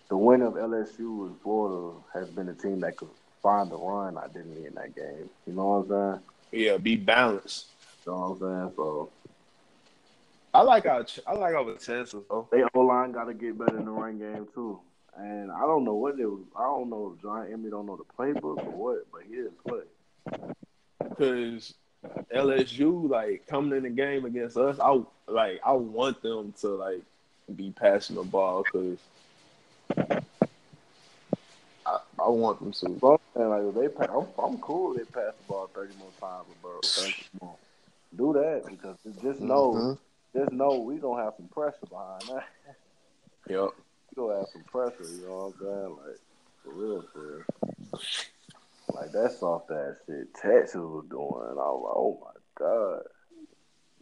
the win of LSU with Florida has been a team that could find the run I didn't in that game. You know what I'm saying? Yeah. Be balanced. You know what I'm saying? So I like our ch- I like our chances though. they O line got to get better in the run game too. And I don't know what they was. I don't know if John Emery don't know the playbook or what, but he didn't play. Because LSU, like coming in the game against us, I like I want them to like be passing the ball because I, I want them to. So I'm like if they, pass, I'm, I'm cool. If they pass the ball thirty more times with Burrow. 30 more. Do that because just know, Mhm. Just know we gonna have some pressure behind that. Yep. We gonna have some pressure. You know what I'm saying? Like for real, for real. Like that soft ass shit Texas was doing. I was like, oh my god.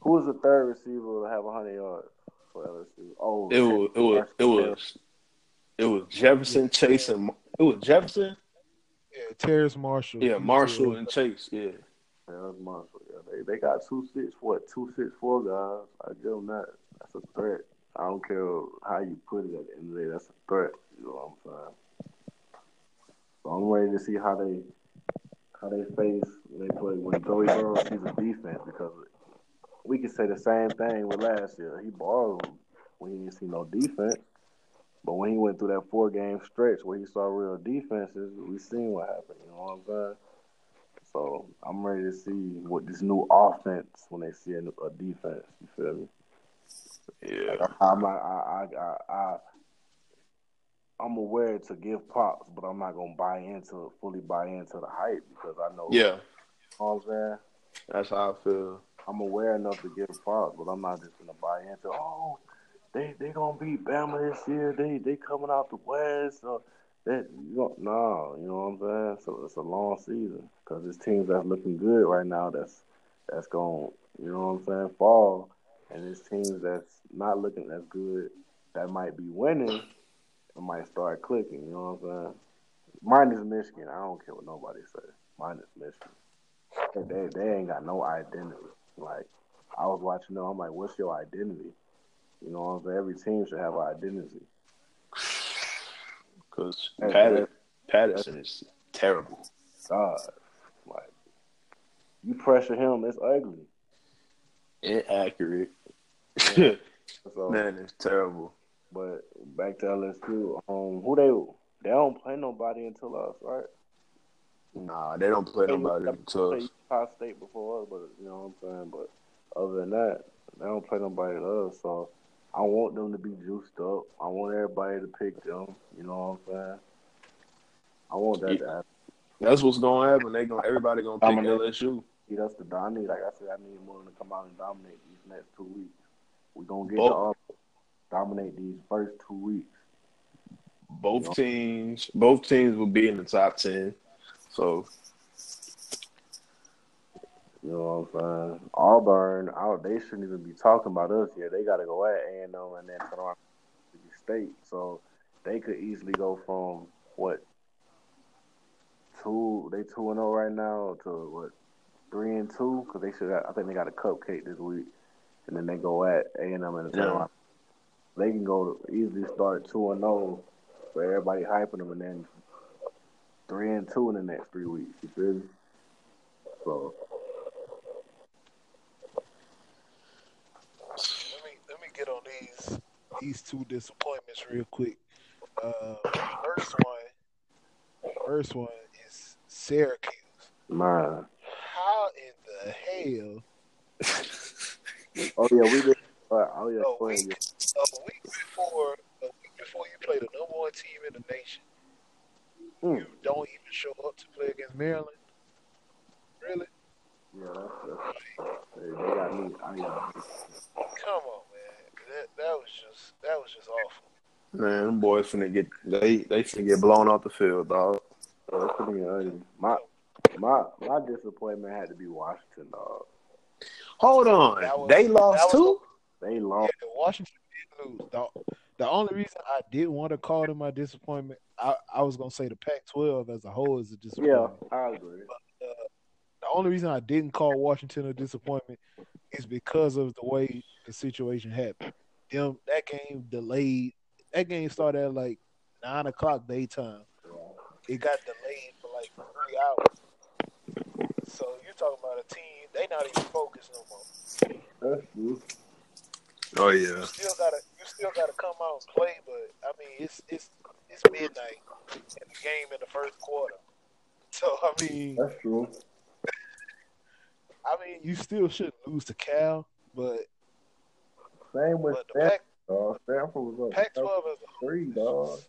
Who was the third receiver to have hundred yards for LSU? Oh, It was it was it was it was Jefferson, Chase, and it was Jefferson. Yeah, Terrace Marshall. Yeah, Marshall and Chase. Yeah. That's Marshall. Yeah, they they got two six what two six four guys. I give them that. That's a threat. I don't care how you put it. At the end of the day, that's a threat. You know what I'm saying? So I'm ready to see how they how they face when they play when Joey Burrow sees a defense because we can say the same thing with last year. He balled when he didn't see no defense. But when he went through that four game stretch where he saw real defenses, we seen what happened. You know what I'm saying? So I'm ready to see what this new offense when they see a, a defense. You feel me? Yeah. I'm not. I, I, I, I, I'm aware to give props, but I'm not gonna buy into fully buy into the hype because I know. Yeah. You know what I'm saying? That's how I feel. I'm aware enough to give props, but I'm not just gonna buy into. Oh, they they gonna beat Bama this year. They they coming out the West. So that you know, no, you know what I'm saying. So it's a long season because there's teams that's looking good right now. That's that's going, you know what I'm saying, fall, and there's teams that's not looking as good that might be winning and might start clicking. You know what I'm saying. Mine is Michigan. I don't care what nobody says. Mine is Michigan. They, they ain't got no identity. Like I was watching them, I'm like, what's your identity? You know what I'm saying? Every team should have an identity. Because Patterson, Patterson is terrible. God, you pressure him, it's ugly. Inaccurate. So, Man, it's terrible. but back to LSU. Um, who they? They don't play nobody until us, right? Nah, they don't play nobody until They us. Utah State before us, but you know what I'm saying. But other than that, they don't play nobody to us. So I want them to be juiced up. I want everybody to pick them. You know what I'm saying? I want that to happen. That's what's gonna happen. They gonna everybody gonna pick Dominate. Need us to dominate. Like I said, I need more to come out and dominate these next two weeks. We're gonna get Both- to all um, dominate these first two weeks. Both teams, both teams will be in the top ten. So You know what I'm saying? Auburn, I, they shouldn't even be talking about us here. They got to go at A and M and then turn around to State. So they could easily go from what two? They two and zero right now to what three and two because they should. I think they got a cupcake this week, and then they go at A and M in the Yeah. They can go to easily start two and zero, for everybody hyping them, and then three and two in the next three weeks. You feel me? So Let me let me get on these these two disappointments real quick. Uh, first one, first one is Syracuse. man, How in the hell oh yeah, we did. Uh, oh yeah, a week a week before a week before you play the number one team in the nation, Hmm. you don't even show up to play against Maryland? Really? yeah, that's, that's, they, they got me. I got me. Come on, man. That that was just that was just awful. Man, them boys finna get they they finna get blown off the field, dog. So pretty ugly. My my my disappointment had to be Washington, dog. Hold on, was- they lost that was- too. They Yeah, lost. Washington did lose. The, the only reason I didn't want to call them my disappointment, I, I was gonna say the Pac-12 as a whole is a disappointment. Yeah. I agree. Uh, the only reason I didn't call Washington a disappointment is because of the way the situation happened. Them that game delayed. That game started at like nine o'clock daytime. It got delayed for like three hours. So you're talking about a team. They not even focused no more. That's true. Oh yeah, You still gotta you still gotta come out and play, but I mean it's it's it's midnight in the game in the first quarter. So I mean That's true. I mean you still shouldn't lose to Cal, but Same with but the Stanford, Pac dog. Stanford was up Pac twelve as a three, dog.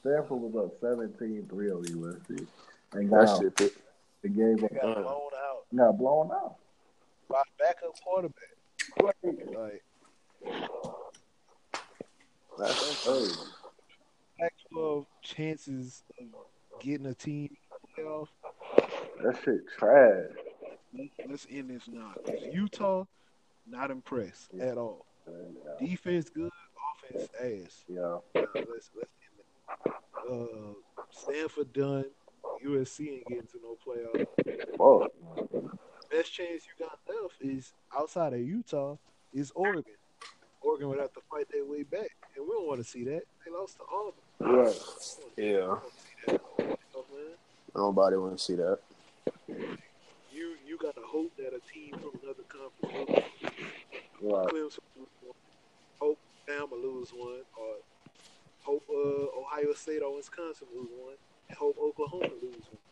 Stanford was up 17-3 over USC. And that now shit. Fit. the game they got blown out got blown out. by backup quarterback. Like That's crazy. Pac twelve chances of getting a team playoff. That shit trash. Let's, end this now. Utah, not impressed at all. Defense good, offense ass. Yeah. Uh, let's let's end it. Uh, Stanford done. USC ain't getting to no playoff. Fuck. Best chance you got left is outside of Utah is Oregon. Oregon would have to fight their way back, and we don't want to see that. They lost to Auburn. Right. Yeah, We don't wanna see that. Man. nobody want to see that. You you gotta hope that a team from another conference. Right. Clemson lose hope Bama lose one, or hope uh, Ohio State or Wisconsin lose one, and hope Oklahoma lose one.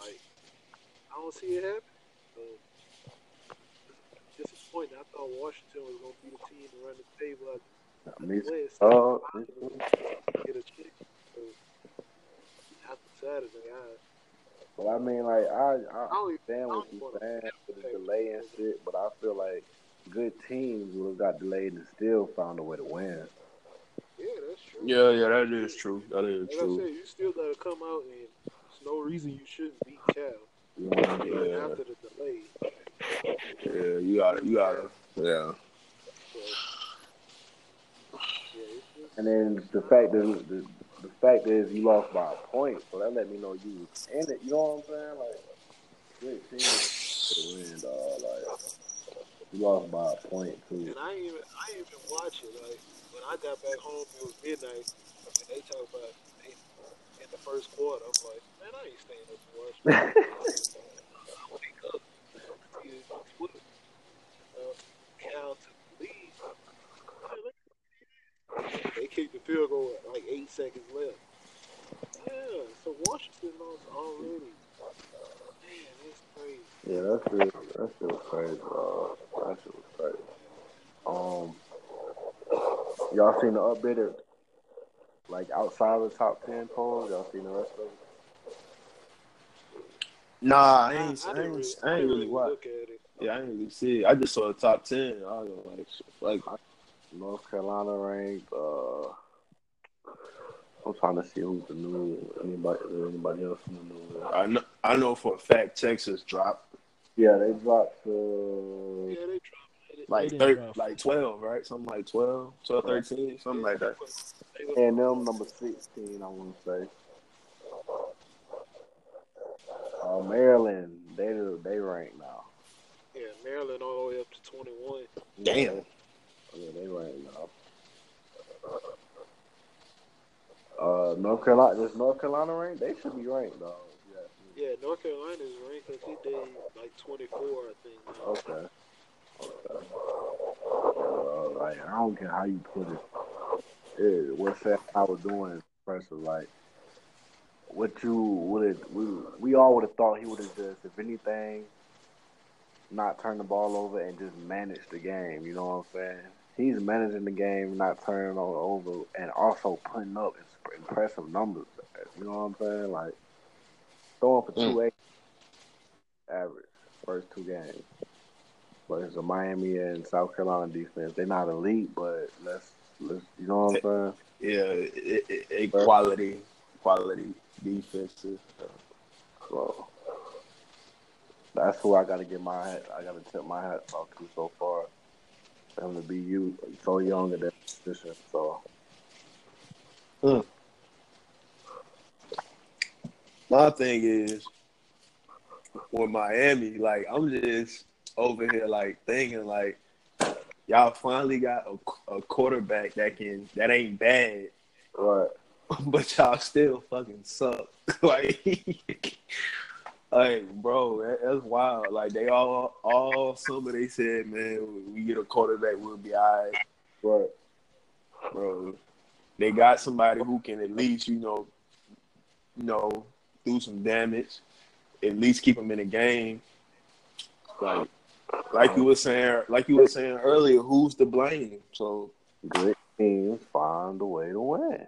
Like, I don't see it happen. So, disappointing. I thought Washington was gonna be the team to run the table. I Me West Uh, get a chance. So, after Saturday, I, but I mean, like, I, I I understand what you're saying with the delay and shit, but I feel like good teams would have got delayed and still found a way to win. Yeah, that's true. Yeah, yeah, that is true. That is Like I true. said, you still gotta come out and there's no reason you shouldn't beat Cal. You know what I mean? Even Yeah. after the delay. Yeah, you gotta, you gotta. Yeah, So, yeah, it's just, And then the fact that the, the fact is you lost by a point, so that let me know you was in it. You know what I'm saying? Like, good team for win, dog. Like, lost by a point too. and I ain't even I ain't even watch it. Like when I got back home, it was midnight, and they talk about they, in the first quarter. I'm like, man, I ain't staying up to watch. Wake up, see it on Twitter. Cal to the lead. They kicked the field goal at like eight seconds left. Yeah, so Washington lost already. Man, it's crazy. Yeah, that shit, that shit was crazy, dog. That shit was crazy. Um, y'all seen the updated, like outside of the top ten polls? Y'all seen the rest of it? Nah, I ain't, I, didn't ain't, really- I ain't didn't really watch. look at it. Yeah, I ain't really see it. I just saw the top ten. I was like, like, North Carolina ranked. Uh, I'm trying to see who's the new anybody anybody else in the new. I know, I know for a fact Texas dropped Yeah, they dropped to Yeah, they dropped like They didn't thir- drop like twelve, right? Something like 12, 12, 13, something like that. They was- and them number sixteen. I want to say. Uh, Maryland, they they rank now. Yeah, Maryland all the way up to twenty one. Damn. Yeah, they rank now. Uh, North Carolina, does North Carolina rank? They should be ranked, though. Yeah. Yeah, North Carolina is ranked. I think they like twenty four. I think. now. Okay. Okay. Uh, like I don't care how you put it. it what Sam I was doing is impressive. Like what you would have, we we all would have thought he would have just, if anything, not turn the ball over and just manage the game. You know what I'm saying? He's managing the game, not turning it over, and also putting up impressive numbers. You know what I'm saying? Like throwing for two mm. eight average first two games. But it's a Miami and South Carolina defense. They're not elite, but let's let's you know what I'm saying? Yeah, it, it, it quality, quality defenses. So that's who I got to get my hat. I got to tip my hat off to so far. For him to be you so young in that position. So mm. My thing is with Miami, like I'm just over here like thinking like y'all finally got a, a quarterback that can that ain't bad, right. but y'all still fucking suck. like, like bro, that, that's wild. Like they all all summer they said, man, we get a quarterback, we'll be alright, Right. bro. They got somebody who can at least you know, you know, do some damage, at least keep them in the game. Like, like you were saying, like you were saying earlier, who's to blame? So Good teams find a way to win.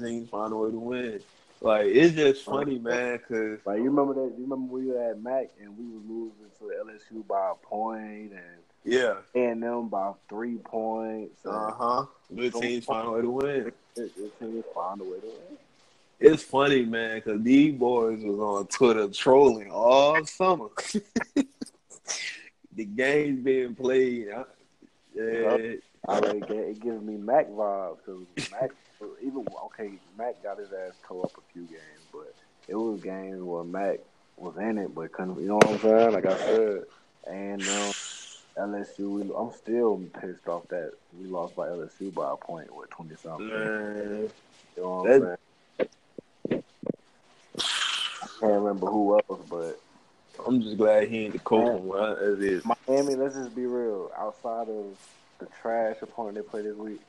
teams find a way to win. Like it's just funny, man, because Like you remember that? You remember we were at Mac and we were losing to LSU by a point and yeah, and them by three points. uh huh. Good teams find a way to win. Good teams find a way to win. It's funny, man, because these boys was on Twitter trolling all summer. the games being played. I- Yeah, I like it, it gives me Mac vibes because Mac even okay Mac got his ass tore up a few games, but it was games where Mac was in it but couldn't. You know what I'm saying? Like I said, and um, LSU. We, I'm still pissed off that we lost by LSU by a point with twenty something. You know what I'm saying? I can't remember who else, but I'm just glad he ain't the coach one as is. Miami. Let's just be real. Outside of the trash opponent they play this week,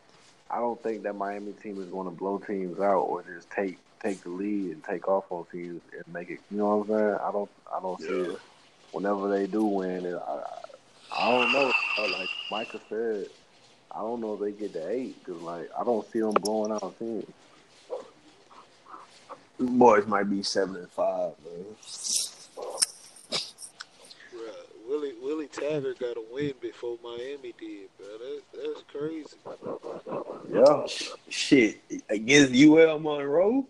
I don't think that Miami team is going to blow teams out or just take take the lead and take off on teams and make it. You know what I'm saying? I don't. I don't see it. Whenever they do win, it, I, I I don't know. Like Micah said, I don't know if they get the eight because like I don't see them blowing out teams. Boys might be seven and five, man. Bruh, Willie Willie Taggart got a win before Miami did, bro. That, that's crazy. Yeah, Shit against UL Monroe,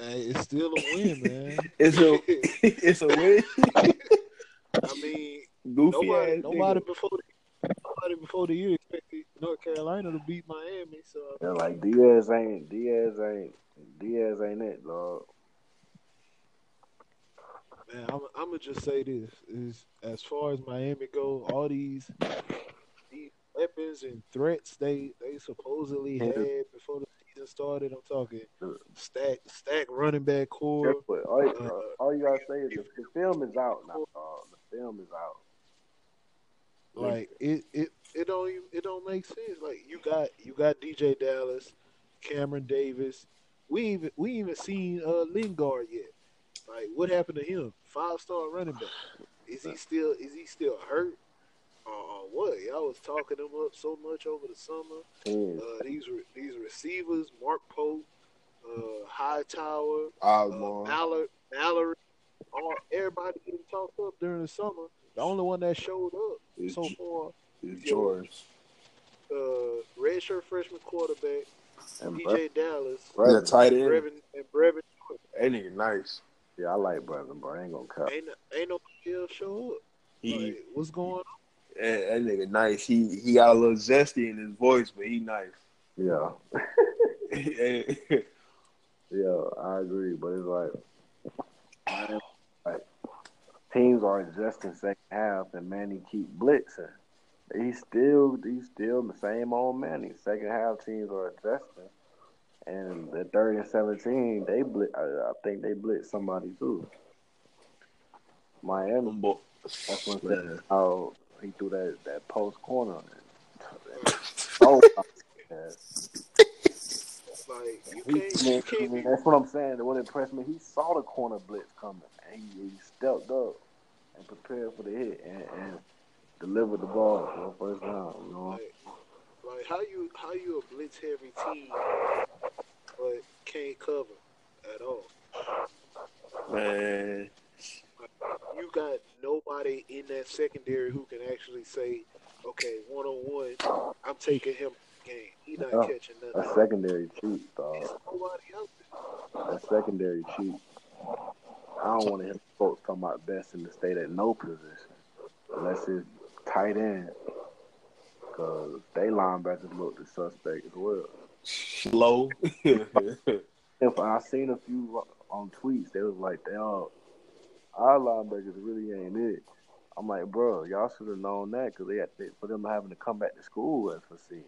Man, it's still a win, man. it's a it's a win. I mean, Goofy nobody, nobody before the, nobody before the year expected North Carolina to beat Miami. So yeah. Like Diaz ain't Diaz ain't Diaz ain't it, dog. man, I'm, I'm gonna just say this: is as far as Miami go, all these these weapons and threats they they supposedly had before the season started. I'm talking stack stack running back core. All, you- uh, all you gotta say is the, the film is out now. Dog. The film is out. Like it, it, it don't even, it don't make sense. Like you got you got DeeJay Dallas, Cameron Davis. We even we even seen uh Lingard yet. Like what happened to him? Five star running back. Is he still is he still hurt? Or, or what? Y'all was talking him up so much over the summer. Team. Uh, these re- these receivers, Mark Pope, uh, Hightower, uh, Osborn. Mallard, Mallory, all everybody getting talked up during the summer. The only one that showed up Is, so far, is George. uh, redshirt freshman quarterback And DeeJay Dallas, Brevin. He's a tight end. Brevin and Brevin. That nigga nice. Yeah, I like Brevin, but I ain't gonna cut. Ain't ain't nobody else show up. He Like, what's going on? that, that nigga nice. He he got a little zesty in his voice, but he nice. Yeah, yeah, yeah, I agree. But it's like, like teams are adjusting second half and Manny keep blitzing. He's still he's still the same old Manny. Second half teams are adjusting. And the third and seventeen, they blitz. I, I think they blitz somebody too. Miami. Boy. That's when Man. how he threw that, that post corner. Oh. Like you He, can't, man, you can't that's what I'm saying. What impressed me, he saw the corner blitz coming, and he, he stepped up and prepare for the hit and, and delivered the ball for the first down. You know, like, like how you how you a blitz heavy team, but can't cover at all. Man. You got nobody in that secondary who can actually say, okay, one on one, I'm taking him game. He not Yeah. catching a nothing. secondary cheat, dog. There's nobody out there. A secondary cheat. I don't want to hear folks talking about best in the state at no position, unless it's tight end, because they linebackers look the suspect as well. Slow. If I seen a few on tweets, they was like, "They all our linebackers really ain't it." I'm like, bro, y'all should have known that because they, had they for them having to come back to school as for seniors.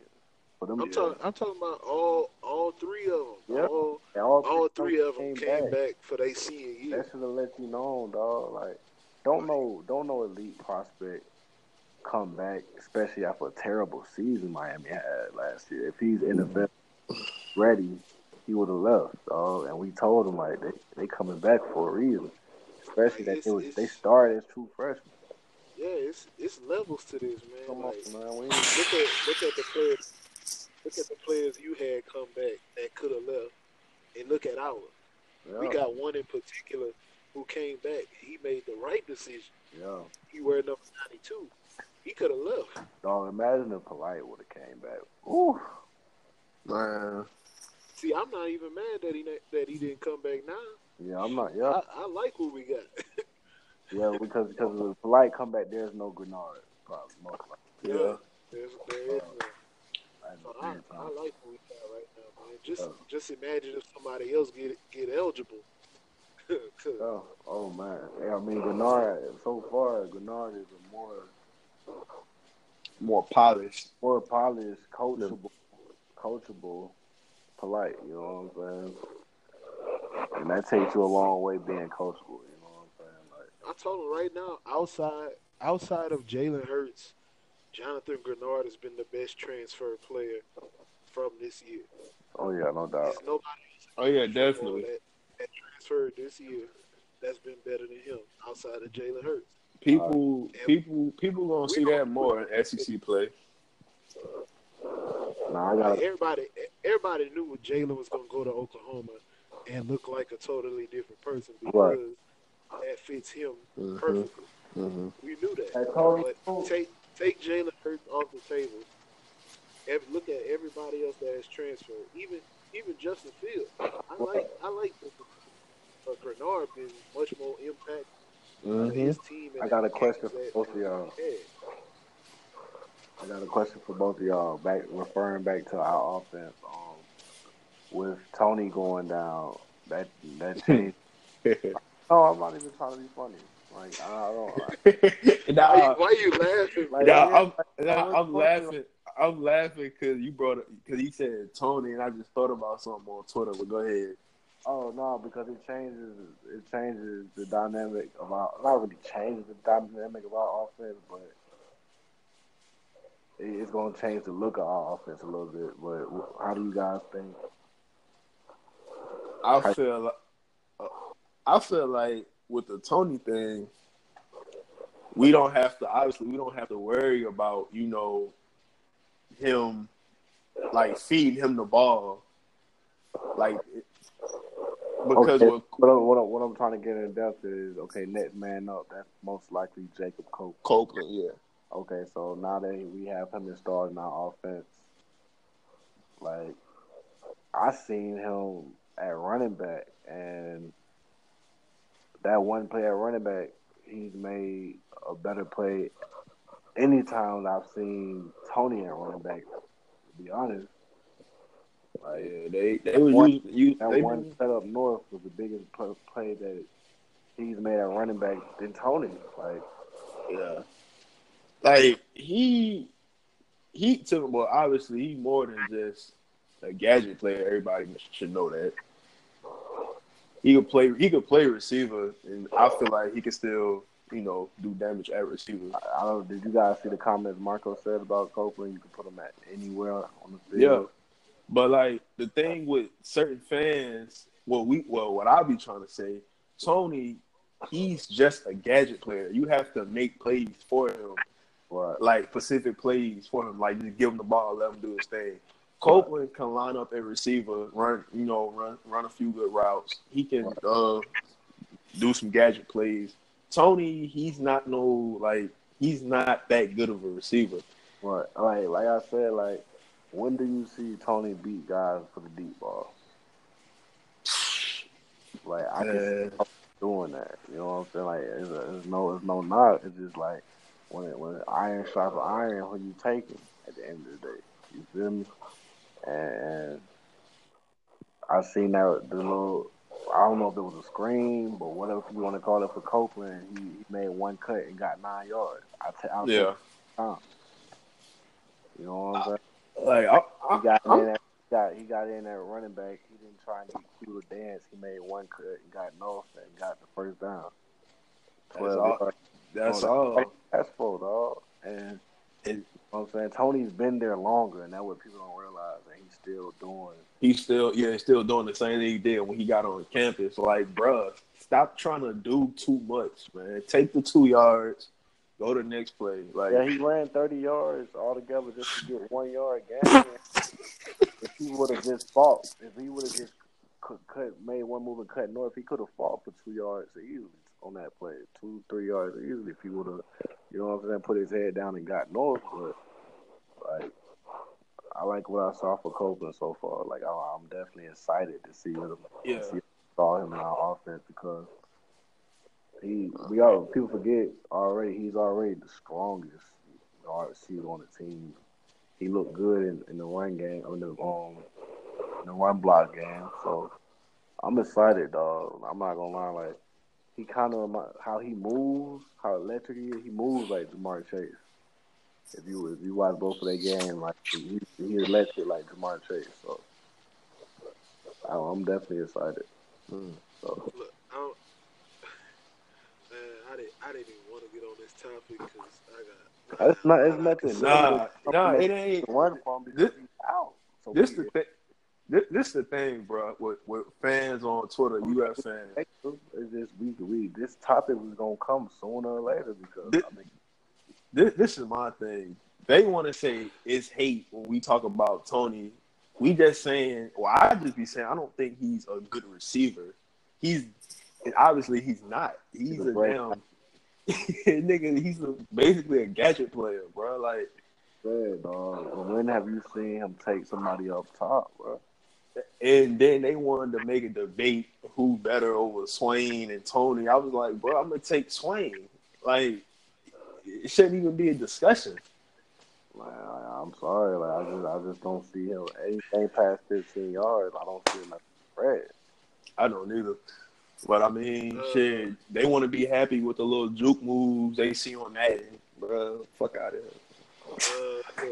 For them, I'm talking. I'm talking about all all three of them. Yep. All, all, all three of them came back. for their senior year. That should have let you know, dog. Like, don't know, don't know elite prospect come back, especially after a terrible season Miami had last year. If he's NFL ready, he would have left, dog. And we told him like they they coming back for a reason, especially that they was, they started as true freshmen. Yeah, it's it's levels to this, man. Come on, man. We look at look at the players. Look at the players you had come back that could have left, and look at ours. We got one in particular who came back. He made the right decision. yeah. He wear number ninety two. He could have left. Dog, imagine if Polite would have came back. Ooh, Man. See, I'm not even mad that he that he didn't come back now. yeah, I'm not. Yeah, I, I like what we got. yeah, because because if Polite come back, there's no Greenard. Probably most likely. Yeah. There's, there is none. I So I. I like what we got right now, man. Just Yeah. just imagine if somebody else get get eligible. Oh, oh man. Yeah, I mean, Greenard. So far, Greenard is a more More polished. more polished, coachable, coachable, polite. You know what I'm saying? And that takes you a long way being coachable. You know what I'm saying? Like, I told him right now, outside outside of Jalen Hurts, Jonathan Greenard has been the best transfer player from this year. oh yeah, no doubt. There's nobody Oh yeah, definitely. that, that transferred this year that's been better than him outside of Jalen Hurts. People, Uh, people, people gonna see that more in SEC play. Nah, I Like got. everybody, everybody knew Jalen was gonna go to Oklahoma and look like a totally different person because Right. that fits him Mhm. perfectly. Mm-hmm. We knew that. That totally But take take Jalen Hurts off the table. Every, look at everybody else that has transferred. Even even Justin Fields. I like I like the, uh, Greenard been much more impact Mm-hmm. his team. I got a question for both of y'all. that he had. I got a question for both of y'all. Back referring back to our offense. Um, with Tony going down, that that changed. no, I'm not even trying to be funny. Like I don't. Like, nah, Why, why you laughing? Like, nah, yeah, I'm, like, nah, I'm laughing. I'm laughing because you brought it because you said Tony, and I just thought about something on Twitter. But go ahead. Oh no, because it changes. It changes the dynamic of our. Not really changes the dynamic of our offense, but it- it's going to change the look of our offense a little bit. But how do you guys think? I feel uh, I feel like with the Tony thing, we don't have to obviously we don't have to worry about you know him like feeding him the ball like because okay, what, I'm, what, I'm, what I'm trying to get in depth is okay. Next man up. That's most likely Jacob Cope. Copeland, yeah. Okay, so now that we have him installed in our offense, like I seen him at running back, and that one play at running back, he's made a better play anytime I've seen Tony at running back. To be honest, like Yeah, they they was One- you that they, one set up north was the biggest play, play that he's made at running back than Tony. Like, Yeah. Like he he took well obviously he more than just a gadget player. Everybody should know that. He could play he could play receiver and I feel like he could still, you know, do damage at receiver. I, I don't. Know, did you guys see the comments Marco said about Copeland? You can put him at anywhere on the field. Yeah. But like the thing with certain fans, what we well what I be trying to say, Tony, he's just a gadget player. You have to make plays for him. Right. like specific plays for him. Like just give him the ball, let him do his thing. Copeland can line up at receiver, run, you know, run run a few good routes. He can uh do some gadget plays. Toney, he's not no like he's not that good of a receiver. Right. Like, like I said, like, when do you see Toney beat guys for the deep ball? Like, I can Uh, doing that. You know what I'm saying? Like, it's, a, it's no, it's no not. It's just like when it, when iron sharp iron, who you taking at the end of the day? You feel me? And I seen that the little. I don't know if it was a screen, but whatever you want to call it for Copeland, he, he made one cut and got nine yards. I t- I'll take yeah, time. You know what I'm saying? like I, He got I, in at, got he got in at running back. He didn't try and get cute or dance. He made one cut and got north and got the first down. That's all. yards. that's all. That's full dog. And And- you know what I'm saying Toney's been there longer, and that's what people don't realize. And still doing. He's still yeah, he's still doing the same thing he did when he got on campus. Like, bruh, stop trying to do too much, man. Take the two yards, go to the next play. Like, Yeah, he ran 30 yards altogether just to get one yard gain. if he would have just fought, if he would have just cut, cut, made one move and cut north, he could have fought for two yards easily on that play, two, three yards easily. If he would have, you know what I'm saying, put his head down and got north. But like, I like what I saw for Copeland so far. Like, I, I'm definitely excited to see him. Yeah. see saw him in our offense because he we all people forget already he's already the strongest receiver on the team. He looked good in, in the run game, in the um in the run block game. So I'm excited, dog. I'm not gonna lie, like he kind of how he moves, how electric he is. He moves like Ja'Marr Chase. If you if you watch both of their game, like he he electric like Ja'Marr Chase. So I, I'm definitely excited. mm. So Look, I don't, man, I didn't, I didn't even want to get on this topic because I got. It's not. It's nothing. Nah, nah, it ain't. Run from This- he's out. So This the thing. This, this the thing, bro. With with fans on Twitter, UF fans. It's just we we this topic was gonna come sooner or later because This- I mean This, this is my thing. They want to say it's hate when we talk about Toney. We just saying, well, I just be saying I don't think he's a good receiver. He's obviously he's not. He's He's a a damn nigga. He's a, basically a gadget player, bro. Like dog. When have you seen him take somebody up top, bro? And then they wanted to make a debate who better over Swain and Toney. I was like, bro, I'm gonna take Swain. Like, it shouldn't even be a discussion. Like, I, I'm sorry, like I just I just don't see him anything past 15 yards. I don't see him as a threat. I don't either. But I mean, Uh, shit, they want to be happy with the little juke moves they see on Madden, bro. Fuck out of here. Uh,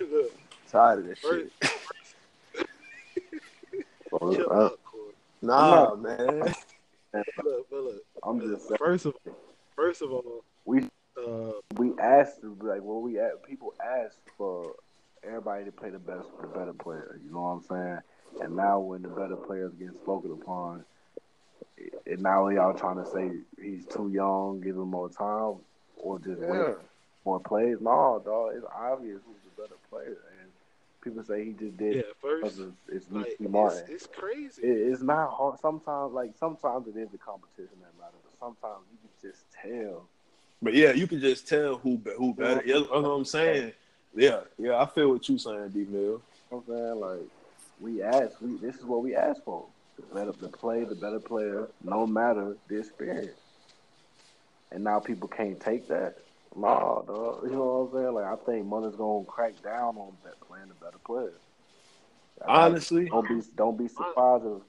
look, look, Tired of this First- shit. So, chill I, out, Corey. Nah, man. Look, but look. I'm just saying, First of first of all, we uh, we asked like what we people asked for everybody to play the best, the better player. You know what I'm saying? And now when the better players getting spoken upon, and now y'all trying to say he's too young, give him more time, or just Yeah. wait more plays. No, dog, it's obvious who's the better player. And people say he just did yeah, first, it's, it's like, Nicky it's, Martin. it's crazy. It, it's not hard. Sometimes, like sometimes it is the competition that matters. But sometimes you can just tell. But yeah, you can just tell who who better. Yeah, that's what I'm saying. Yeah, yeah, I feel what you saying, D Mill. You know what I'm saying? Like, we ask, we this is what we ask for. The better the play, the better player, no matter the experience. And now people can't take that. Nah, dog. You know what I'm saying? Like, I think Mother's gonna crack down on that playing the better player. Honestly, don't be don't be surprised if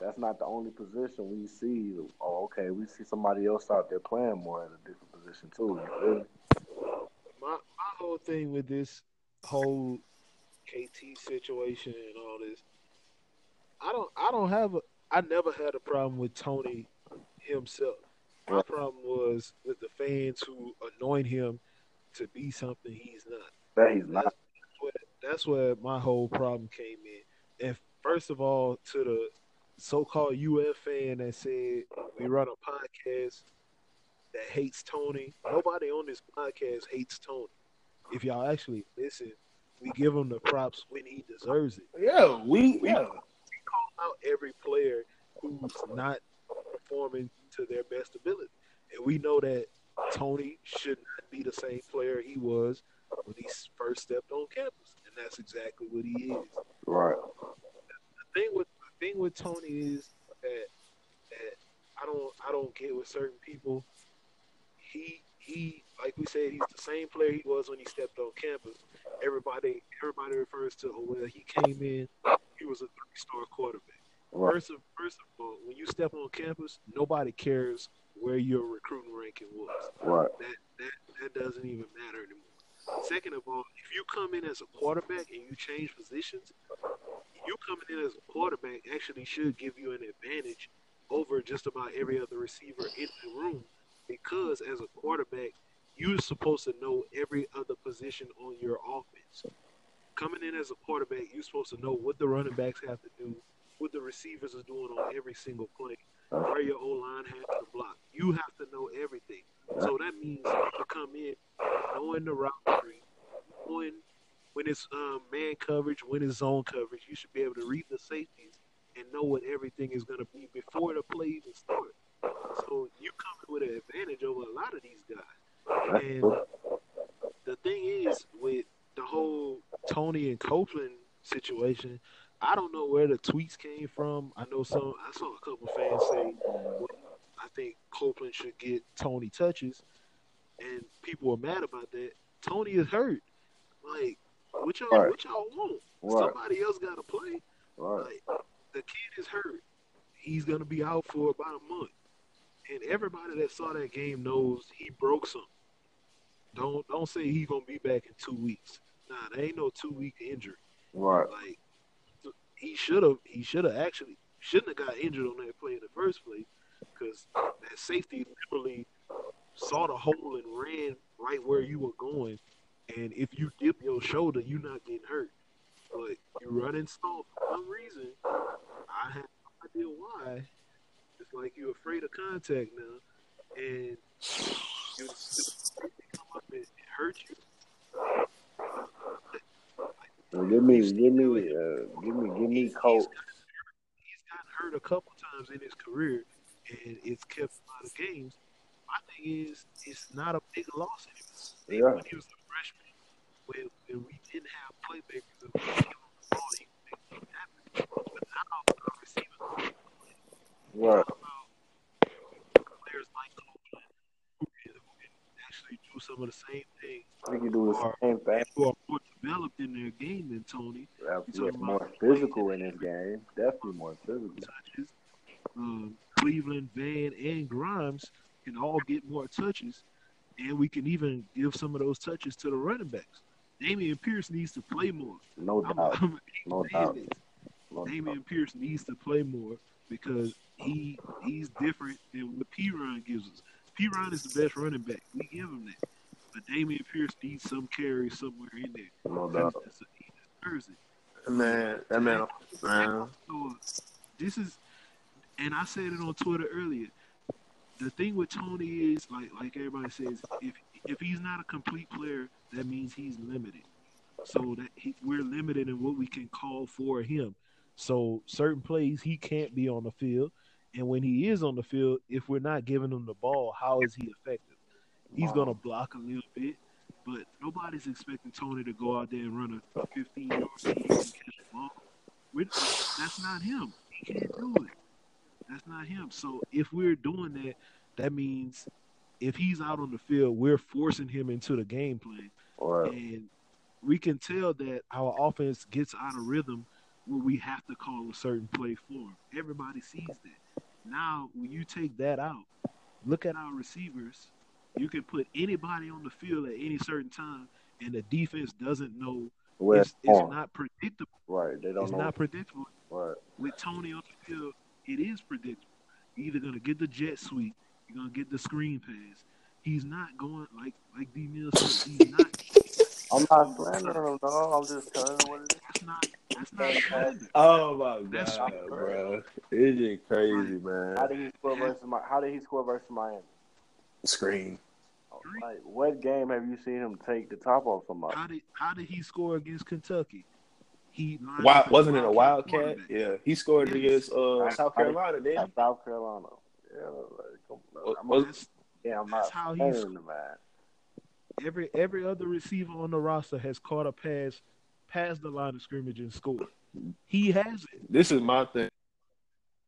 that's not the only position we see. Oh, okay, we see somebody else out there playing more at a different position too. My my whole thing with this whole KT situation and all this, I don't I don't have a I never had a problem with Toney himself. My problem was with the fans who anoint him to be something he's not. That he's not. That's where, that's where my whole problem came in. And first of all, to the so-called UF fan that said we run a podcast that hates Toney. Nobody on this podcast hates Toney. If y'all actually listen, we give him the props when he deserves it. Yeah, we yeah. we call Out every player who's not performing to their best ability, and we know that Toney should not be the same player he was when he first stepped on campus, and that's exactly what he is. Right. The thing with the thing with Tony is that that I don't I don't get with certain people. He he like we said he's the same player he was when he stepped on campus. Everybody everybody refers to oh well he came in he was a three star quarterback. Right. First of first of all, when you step on campus, nobody cares where your recruiting ranking was Right. that that that doesn't even matter anymore. Second of all, if you come in as a quarterback and you change positions, you coming in as a quarterback actually should give you an advantage over just about every other receiver in the room because as a quarterback, you're supposed to know every other position on your offense. Coming in as a quarterback, you're supposed to know what the running backs have to do, what the receivers are doing on every single play, where your O line has to block. You have to know everything. So that means to come in knowing the route tree, knowing when it's um, man coverage, when it's zone coverage. You should be able to read the safeties and know what everything is going to be before the play even starts. So you come in with an advantage over a lot of these guys. And the thing is with the whole Toney and Copeland situation, I don't know where the tweets came from. I know some. I saw a couple fans say, well, "I think Copeland should get Toney touches," and people were mad about that. Toney is hurt. Like, what y'all, Right. what y'all want? Right. Somebody else got to play. Right. Like, the kid is hurt. He's gonna be out for about a month, and everybody that saw that game knows he broke something. Don't don't say he's gonna be back in two weeks. Nah, there ain't no two week injury. Right. Like he should have he should have actually shouldn't have got injured on that play in the first place because that safety literally saw the hole and ran right where you were going. And if you dip your shoulder, you're not getting hurt. But you run running slow for some reason. I have no idea why. Like you're afraid of contact now, and you come up and hurt you. Well, give me, give me, uh, give me, give me He's- Colt. He's gotten, hurt a couple times in his career, and it's kept him out of games. My thing is, it's not a big loss anymore. Even Yeah. when he was a freshman, when, when we didn't have playmakers we didn't give him the ball, he could make things happen. But now, our receivers Right. players like Copeland who can, actually do some of the same things, We can do the same thing. who are more developed in their game than Toney. Yeah, more physical in his game. Definitely more physical. touches. Um, Cleveland, Van, and Grimes can all get more touches, and we can even give some of those touches to the running backs. Dameon Pierce needs to play more. No I'm, doubt. I'm No doubt. this. No doubt. Dameon Pierce needs to play more because he he's different than what Perine gives us. Perine is the best running back. We give him that. But Dameon Pierce needs some carry somewhere in there. No That's, doubt. that's he deserves it. That man, that man, man. So this is, and I said it on Twitter earlier. The thing with Toney is like like everybody says, if if he's not a complete player, that means he's limited. So that he, we're limited in what we can call for him. So certain plays he can't be on the field, and when he is on the field, if we're not giving him the ball, how is he effective? He's gonna block a little bit, but nobody's expecting Toney to go out there and run a 15 yard catch the ball. We're, that's not him. He can't do it. That's not him. So if we're doing that, that means if he's out on the field, we're forcing him into the game plan, Right. and we can tell that our offense gets out of rhythm when we have to call a certain play for. him. Everybody sees that. Now, when you take that out, look at our receivers. You can put anybody on the field at any certain time, and the defense doesn't know. Where It's, it's not predictable. right. They don't It's know. not predictable. right. With Toney on the field, it is predictable. You're either gonna get the jet sweep, you're gonna get the screen pass. He's not going like like D Mill said. He's not. I'm not slandering him, dog. I'm just telling you what it is. That's not. That's not slander. Oh my god, right. bro. It's just crazy, man. How did he score versus Mi- How did he score versus Miami? Screen. Like, what game have you seen him take the top off somebody? How did how did he score against Kentucky? He lined Wild, wasn't it a Wildcat? Yeah, he scored Yes. against uh, I- South I- Carolina. Didn't At South Carolina. Yeah, like, come on. he? I'm Was- That's, yeah, I'm that's not how slandering he's the man. Every every other receiver on the roster has caught a pass past the line of scrimmage and scored. He has it. this is my thing.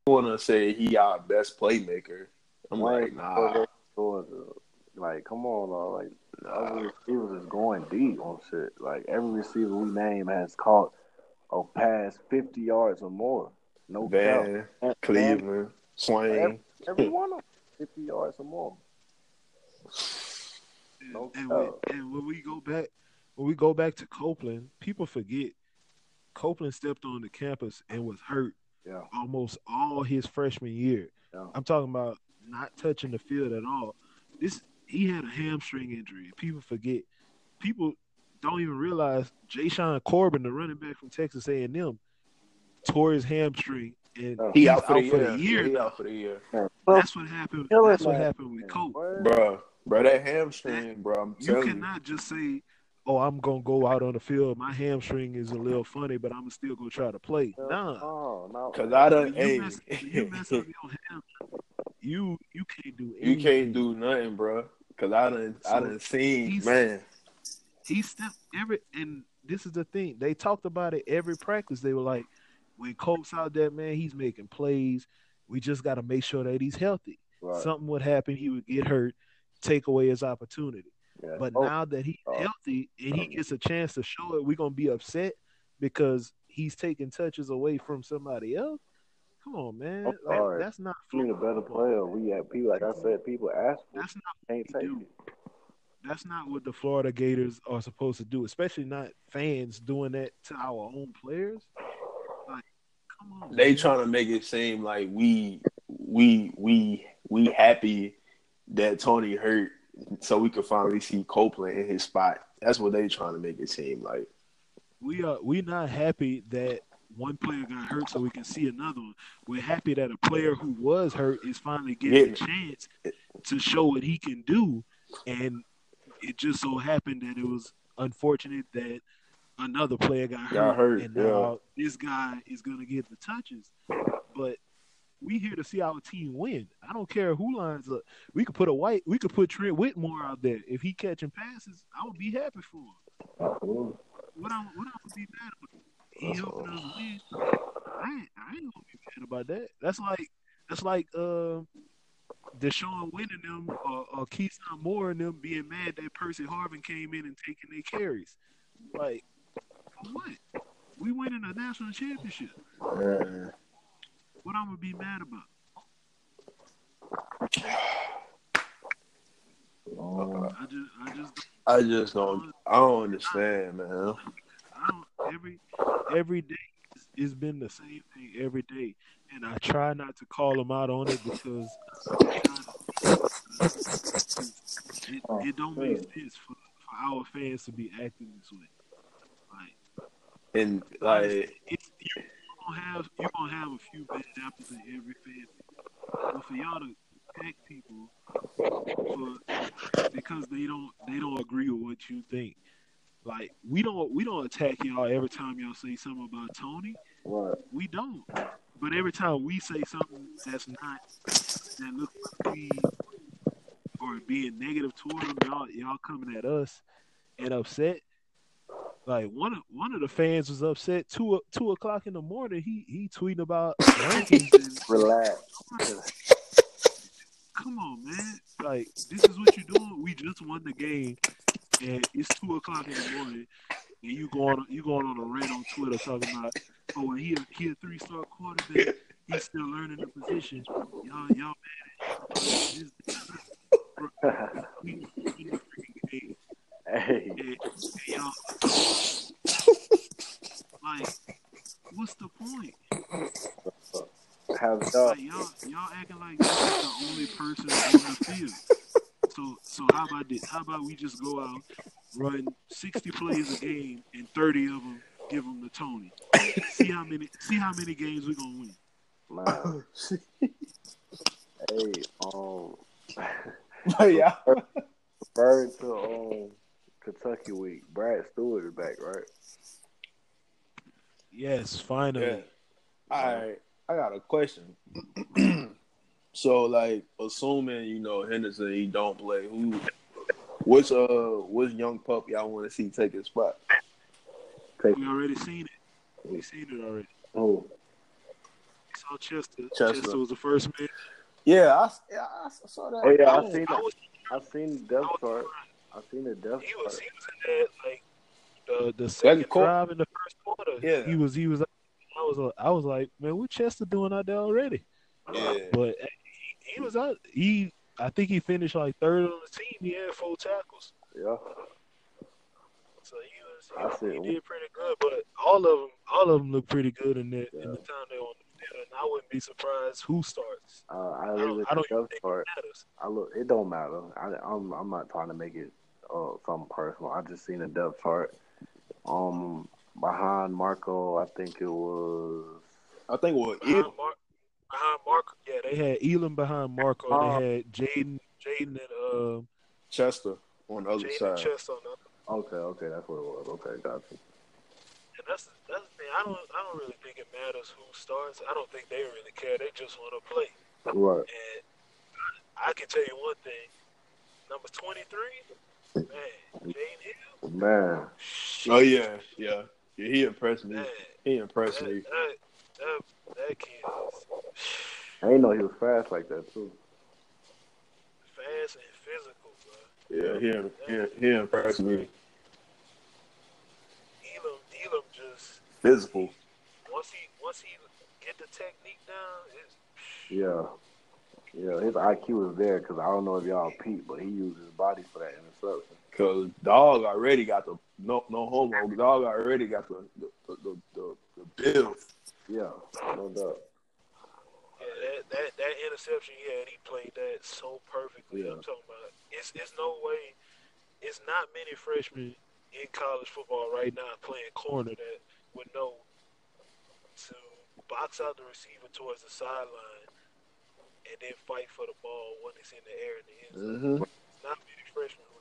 I want to say he our best playmaker. I'm Wayne like, nah, Georgia, Georgia. Like, come on, dog. Like, other receivers is going deep on shit. Like, every receiver we name has caught a pass 50 yards or more. No doubt. Van, And- Cleveland, Swain. Every, every one of them, 50 yards or more. And, and, doubt. when, and when we go back when we go back to Copeland, people forget Copeland stepped on the campus and was hurt Yeah. almost all his freshman year. Yeah. I'm talking about not touching the field at all. This he had a hamstring injury. People forget. People don't even realize Jashaun Corbin, the running back from Texas A&M, tore his hamstring and Oh. He he's out for the year. year. He now. out for the year, That's what happened. That's what happened with man. Cope. Bro. Bro, that hamstring, bro. I'm You telling you. cannot just say, "Oh, I'm gonna go out on the field. My hamstring is a little funny, but I'm still gonna try to play." Nah, No, no. Cause I done, When hey, you, mess, when you mess up your hamstring, you you can't do Anything. you can't do nothing, bro. Cause I done, I So, done seen, he's- man. He stepped every, and this is the thing. They talked about it every practice. They were like, "When Cope's out there, man, he's making plays. We just got to make sure that he's healthy. Right. Something would happen, he would get hurt, take away his opportunity." Yeah. But Oh, now that he's Oh. healthy and he oh. gets a chance to show it, we're gonna be upset because he's taking touches away from somebody else. Come on, man. Oh, I'm Like, sorry. that's not we need a better player. We have people, like I said, people ask for that's not can't take do. it. that's not what the Florida Gators are supposed to do, especially not fans doing that to our own players. Like, come on. They man. trying to make it seem like we, we, we, we happy that Toney hurt, so we could finally see Copeland in his spot. That's what they trying to make it seem like. we are we not happy that one player got hurt so we can see another one. We're happy that a player who was hurt is finally getting a chance to show what he can do. And it just so happened that it was unfortunate that another player got hurt. Got hurt, and now this guy is gonna get the touches. But we here to see our team win. I don't care who lines up. We could put a white we could put Trent Whittemore out there. If he catching passes, I would be happy for him. Absolutely. What I what I would be mad about? He helping us win. I ain't, I ain't gonna be mad about that. That's like that's like uh, Deshaun winning them or, or Kestahn Moore and them being mad that Percy Harvin came in and taking their carries. Like for what? We winning a national championship. Man. What I'm gonna be mad about? Oh. I just I just I just don't, I don't understand, man. I don't every every day it's- it's been the same thing every day, and I try not to call them out on it because it, oh, it don't make sense for, for our fans to be acting this way. Like And like, it's you gonna have you gonna have a few bad apples in every family, but for y'all to attack people for because they don't they don't agree with what you think. Like we don't we don't attack y'all every time y'all say something about Toney. Right. We don't. But every time we say something that's not that looks like we or being negative toward them, y'all y'all coming at us and upset. Like one of one of the fans was upset two two o'clock in the morning. He he tweeting about rankings and Relax. come on, man. Like, this is what you're doing. We just won the game, and it's two o'clock in the morning. and you going you going on a rant on Twitter talking about, oh, he a, he a three star quarterback, he's still learning the position. Y'all y'all mad at him. We- we in the freaking game, hey, and- and y'all- like, what's the point? have y'all Like y'all, y'all acting like this is the only person on the field. So, so how about this? How about we just go out, run sixty plays a game, and thirty of them give them to Toney. See how many, see how many games we're gonna win. man. hey, um, yeah. referring to um Kentucky week, Brad Stewart is back, right? Yes, finally. Yeah. All right. I got a question. so, like, assuming you know Henderson, he don't play. Who? Which uh, which young pup y'all want to see take his spot? Take We already seen it. We seen it already. oh, We saw Chester. Chester. Chester, was the first man. Yeah, I, yeah, I saw that. oh yeah, I Oh, seen I it. was, I seen the depth I was chart. I seen the depth he was, chart. he was in that like the the second quarter. drive in the first quarter. Yeah. he was, he was. I was, I was like, man, what Chester doing out there already? Yeah. But he, he was out. He, I think he finished like third on the team. He had four tackles, Yeah, so he was. He, see. he did pretty good. But all of them, all of them look pretty good in that in the time they on the field. And I wouldn't be surprised who starts. uh, I I don't, at I the don't even think chart. it matters. I look. It don't matter. I, I'm. I'm not trying to make it uh, something personal. I just seen the depth chart. Um, behind Marco, I think it was. I think what Behind Mark, behind Mark, yeah, they had Elam behind Marco. Uh, and they had Jaden, Jaden and um, Chester on the other Jaden side. Chester on the other. Okay, okay, that's what it was. Okay, gotcha. And that's that's the thing. I don't I don't really think it matters who starts. I don't think they really care. They just want to play. Right. And I, I can tell you one thing. Number twenty three, man, Jaden Hill. Man, Oh yeah, yeah, yeah. He impressed me. Man, He that, impressed me. that, that, that kid is I didn't know he was fast like that too. fast and physical, bro. Yeah, he he, he impressed me. Elam, Elam just Physical. once he once he get the technique down, it's Yeah, yeah. His IQ is there because I don't know if y'all peep, but he used his body for that interception. Cause dog already got the no no homo. Dog already got the the the, the, the build. Yeah, no doubt. Yeah, that, that that interception he had, he played that so perfectly. Yeah. I'm talking about it's it's no way, it's not many freshmen in college football right now playing corner that would know to box out the receiver towards the sideline and then fight for the ball when it's in the air in the end zone. Mm-hmm. Not many freshmen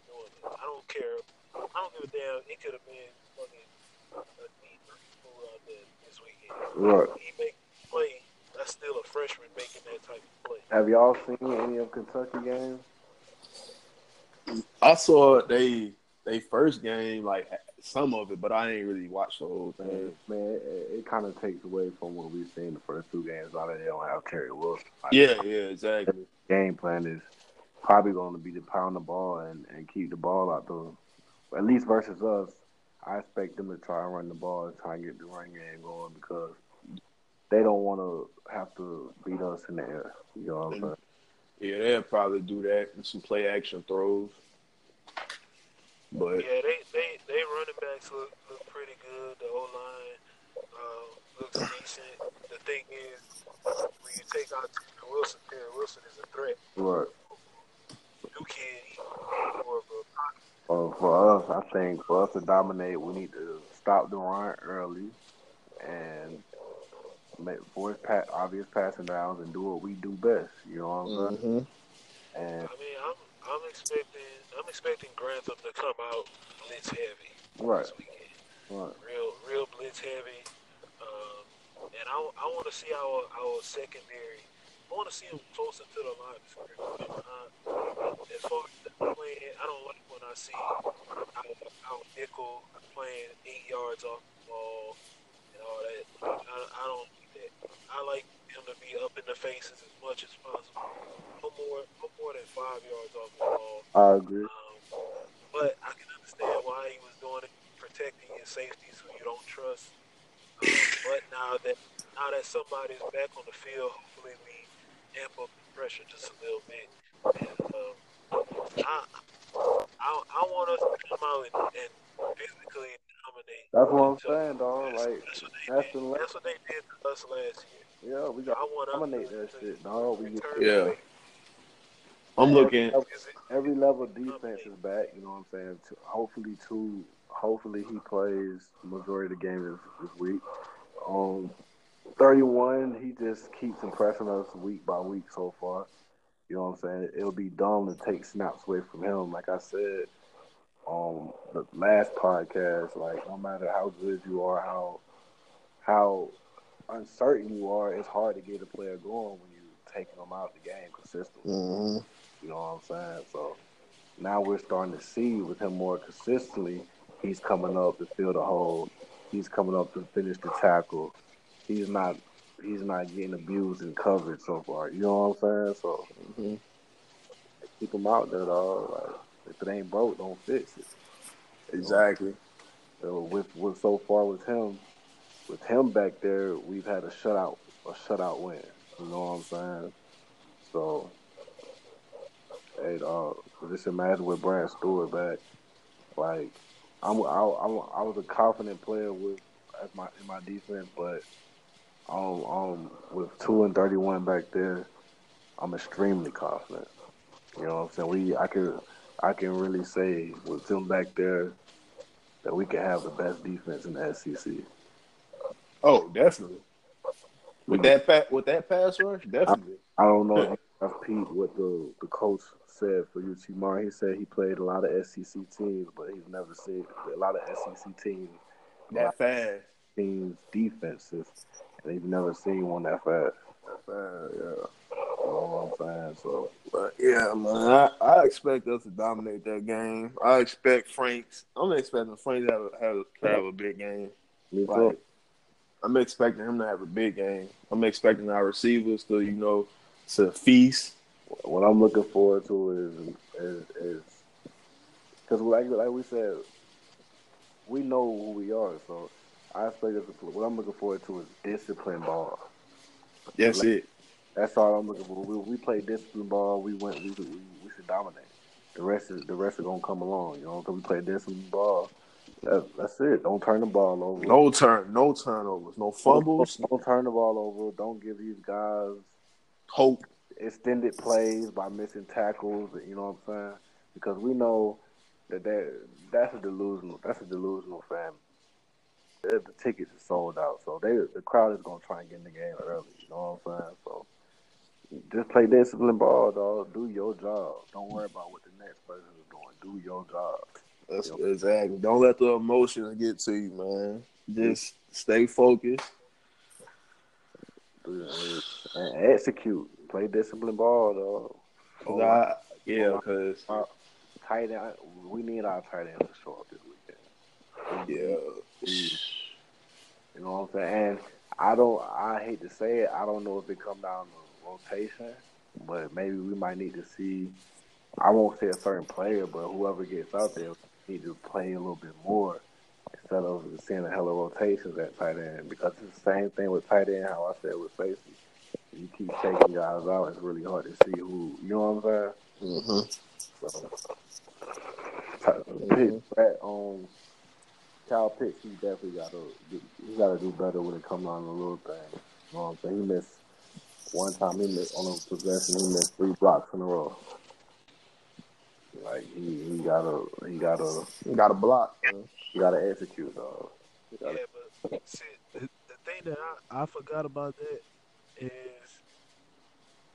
I don't care. I don't give a damn. It could have been fucking a D3 school out there this weekend. Right. He make play. That's still a freshman making that type of play. Have y'all seen any of Kentucky games? I saw they they first game like some of it, but I ain't really watched the whole thing. man it, it kind of takes away from what we've seen the first two games. Now that they don't have Terry Wilson, Like, Yeah, yeah, exactly. game plan is probably going to be to pound the ball and, and keep the ball out the. At least versus us, I expect them to try and run the ball and try and get the run game going because they don't want to have to beat us in the air. You know what I'm saying? Yeah, they'll probably do that and some play action throws. But Yeah, they they they running backs look look pretty good. The O line uh, looks decent. The thing is, when you take out Terry Wilson, Terry Wilson is a threat. Right. New kid, he more of a pocket. Uh, for us, I think for us to dominate, we need to stop the run early and make force pa- obvious passing downs and do what we do best. You know what I'm saying? Mhm. And I mean, I'm I'm expecting I'm expecting Grantham to come out blitz heavy right, this weekend. right, real real blitz heavy. Um, and I, I want to see our our secondary. I want to see them closer to the line of scrimmage. Uh, as far as the playing, I don't like when I see our nickel playing eight yards off the ball and all that. I, I don't like that. I like him to be up in the faces as much as possible. No more, no more than five yards off the ball. I agree. Um, but I can understand why he was doing it, protecting his safeties who you don't trust. Um, but now that now that somebody's back on the field, hopefully we amp up the pressure just a little bit. And um, I, I I want us to come out and, and physically dominate. That's what I'm So, saying, dog. That's, Like that's what they that's did. the That's what they did to us last year. yeah, we I got want to us dominate to- that shit, dog. We get Yeah. the I'm looking. every level of defense is back. You know what I'm saying? Hopefully, two. Hopefully, he plays majority of the game this, this week. Um, 31. He just keeps impressing us week by week so far. You know what I'm saying? It'll be dumb to take snaps away from him. Like I said, um, the last podcast, like no matter how good you are, how how uncertain you are, it's hard to get a player going when you're taking them out of the game consistently. hmm You know what I'm saying? So now we're starting to see with him more consistently. He's coming up to fill the hole. He's coming up to finish the tackle. He's not. He's not getting abused and covered so far. You know what I'm saying? So hmm keep him out there, dog. Like if it ain't broke, don't fix it. Exactly. So with with so far with him, with him back there, we've had a shutout, a shutout win. You know what I'm saying? So, hey, dog, just imagine with Brad Stewart back. Like, I'm, I, I'm, I was a confident player with as my in my defense, but um, um, with two and thirty one back there, I'm extremely confident. You know what I'm saying? We, I can, I can really say with him back there that we can have the best defense in the SEC. Oh, definitely. With that pa- with that pass rush, definitely. I don't know if you asked Pete what the, the coach said for UT Martin. He said he played a lot of SEC teams, but he's never seen a lot of SEC teams, That fast. teams defenses, he's never seen one that fast. That fast, yeah. You know what I'm saying? So But yeah, man, I, I expect us to dominate that game. I expect Franks. I'm expecting Frank to have, a- have, to have a big game. me too. Like, I'm expecting him to have a big game. I'm expecting our receivers to, you know, to feast. What I'm looking forward to is is is because like like we said, we know who we are. So I expect us to. play- What I'm looking forward to is discipline ball. That's it. That's all I'm looking for. We, we play discipline ball. We went. We, we, we should dominate. The rest is the rest are gonna come along. You know, because we play discipline ball. That, that's it. Don't turn the ball over. No turn, no turnovers, no fumbles. Don't, don't turn the ball over. Don't give these guys Hope. extended plays by missing tackles. You know what I'm saying? Because we know that that that's a delusional. That's a delusional family. The the tickets are sold out, so they the crowd is gonna try and get in the game early. You know what I'm saying? So just play discipline ball, dog. Do your job. Don't worry about what the next person is doing. Do your job. That's exactly. Don't let the emotions get to you, man. Just stay focused. And execute. Play discipline ball, dog. 'Cause I, yeah, because uh, Tight end. We need our tight end to show up this weekend. yeah, You know what I'm saying? And I don't. I hate to say it. I don't know if it come down to rotation, but maybe we might need to see. I won't say a certain player, but whoever gets out there need to play a little bit more instead of seeing a hell of rotations at tight end. Because it's the same thing with tight end. How I said with safety, you keep taking guys out. It's really hard to see who. You know what I'm saying? hmm So, Brett, um, Kyle Pitts, he definitely got to he got to do better when it comes on the little thing. You know what I'm saying? He missed one time. He missed on a possession. He missed three blocks in a row. Like he, he gotta he gotta got a block. man. he gotta execute. Yeah, gotta- but see, the, the thing that I, I forgot about that is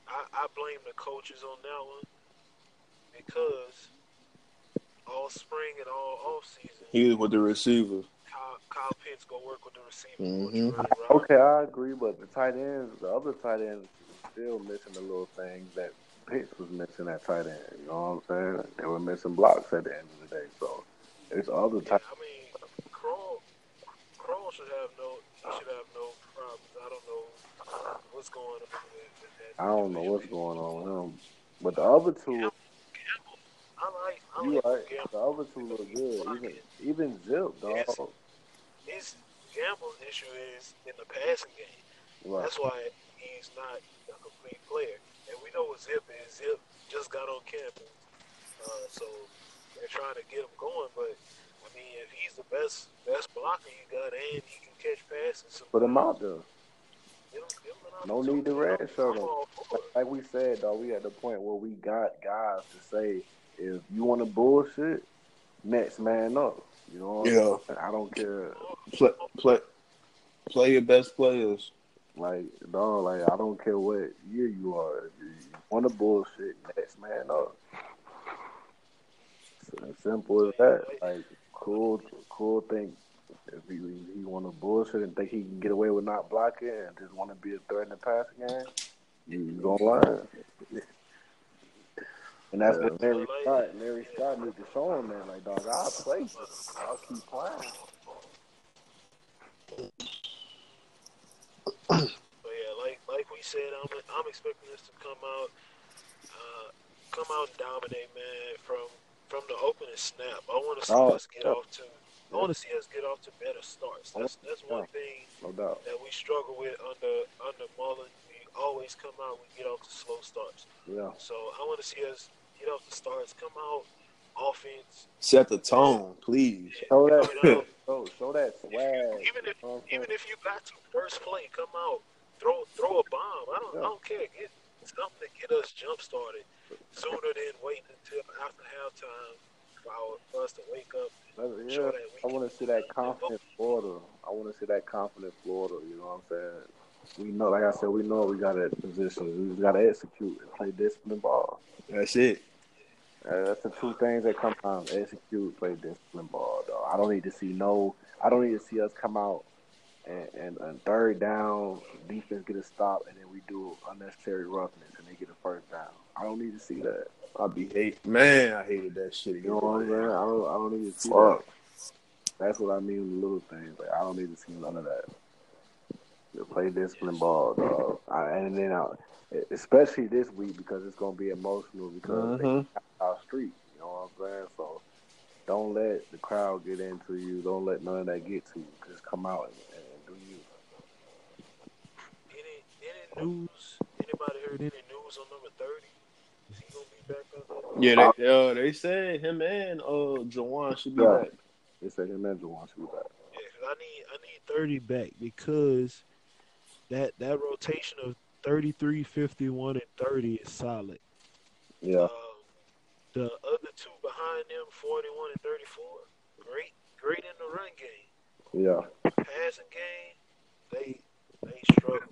I, I blame the coaches on that one because all spring and all off season, He was with the receivers. Kyle, Kyle Pitts go work with the receiver. Coach Riley Rob. Okay, I agree, but the tight ends, the other tight ends, still missing the little things that Pitts was missing at tight end. You know what I'm saying? They were missing blocks at the end of the day. So it's other Yeah, tight. I mean, Krull, Krull should have no, he should have no problems. I don't know what's going on with, with that. I don't know what's going on with him, but the other two, Campbell, I like. I You like. Gamble. The other two look good. Even even Zip, dog. Yes. His gamble issue is in the passing game. Right. That's why he's not a complete player. And we know what Zip is. Zip just got on campus, uh, so they're trying to get him going. But I mean, if he's the best best blocker you got, and he can catch passes, Put him out there. give him- give him No need to red shirt him. all for it. Like we said, though, we at the point where we got guys to say, if you want to bullshit, next man up. You know what I'm Yeah. I don't care. Play, play, play your best players. Like, dog, like, I don't care what year you are. If you want to bullshit, next man up. It's as simple as that. Like, cool, cool thing. If he, he want to bullshit and think he can get away with not blocking and just want to be a threat in the passing game, you, gonna learn. And that's what Larry Scott, Larry Scott need to show him that, like, dog, I'll play, I'll keep playing. But yeah, like like we said, I'm I'm expecting this to come out, uh, come out and dominate, man. From from the opening snap, I want to see Oh, us get yeah. off to. I want to see us get off to better starts. That's that's one thing No doubt. that we struggle with under under Mullen. We always come out, we get off to slow starts. Yeah. So I want to see us get off the starts, come out, offense. Set the tone, please. Show that, You know, show, oh, show that if swag. you, even if You know what I'm saying? even if you got to first play, come out, throw throw a bomb. I don't Yeah. I don't care. Get something to get us jump started sooner than waiting until after halftime for, for us to wake up. Yeah, show that we I want to see that confident Florida. I want to see that confident Florida. You know what I'm saying? We know, like I said, we know we got to position. We just got to execute and play disciplined ball. That's it. Uh, that's the two things that come down: execute, play disciplined ball. Though I don't need to see no. I don't need to see us come out and, and, and third down, defense get a stop, and then we do unnecessary roughness and they get a first down. I don't need to see that. I be hate man. I hated that shit. You know what I'm saying? I don't. I don't need to see Fuck. that. That's what I mean with the little things. Like I don't need to see none of that. You play disciplined ball, dog. I, and then, I, especially this week because it's gonna be emotional because Mhm. they our street. You know what I'm saying? So don't let the crowd get into you. Don't let none of that get to you. Just come out and, and do you. Any any news? Anybody heard any news on number thirty? Is he gonna be back up? Yeah, they, uh, they said him and uh Jawan should be Yeah. back. They said him and Juwan should be back. Yeah, 'cause I need I need thirty back because that that rotation of 33, 51, and thirty is solid. Yeah. Um, the other two behind them, 41 and 34, great, great in the run game. Yeah. Passing game, they they struggle.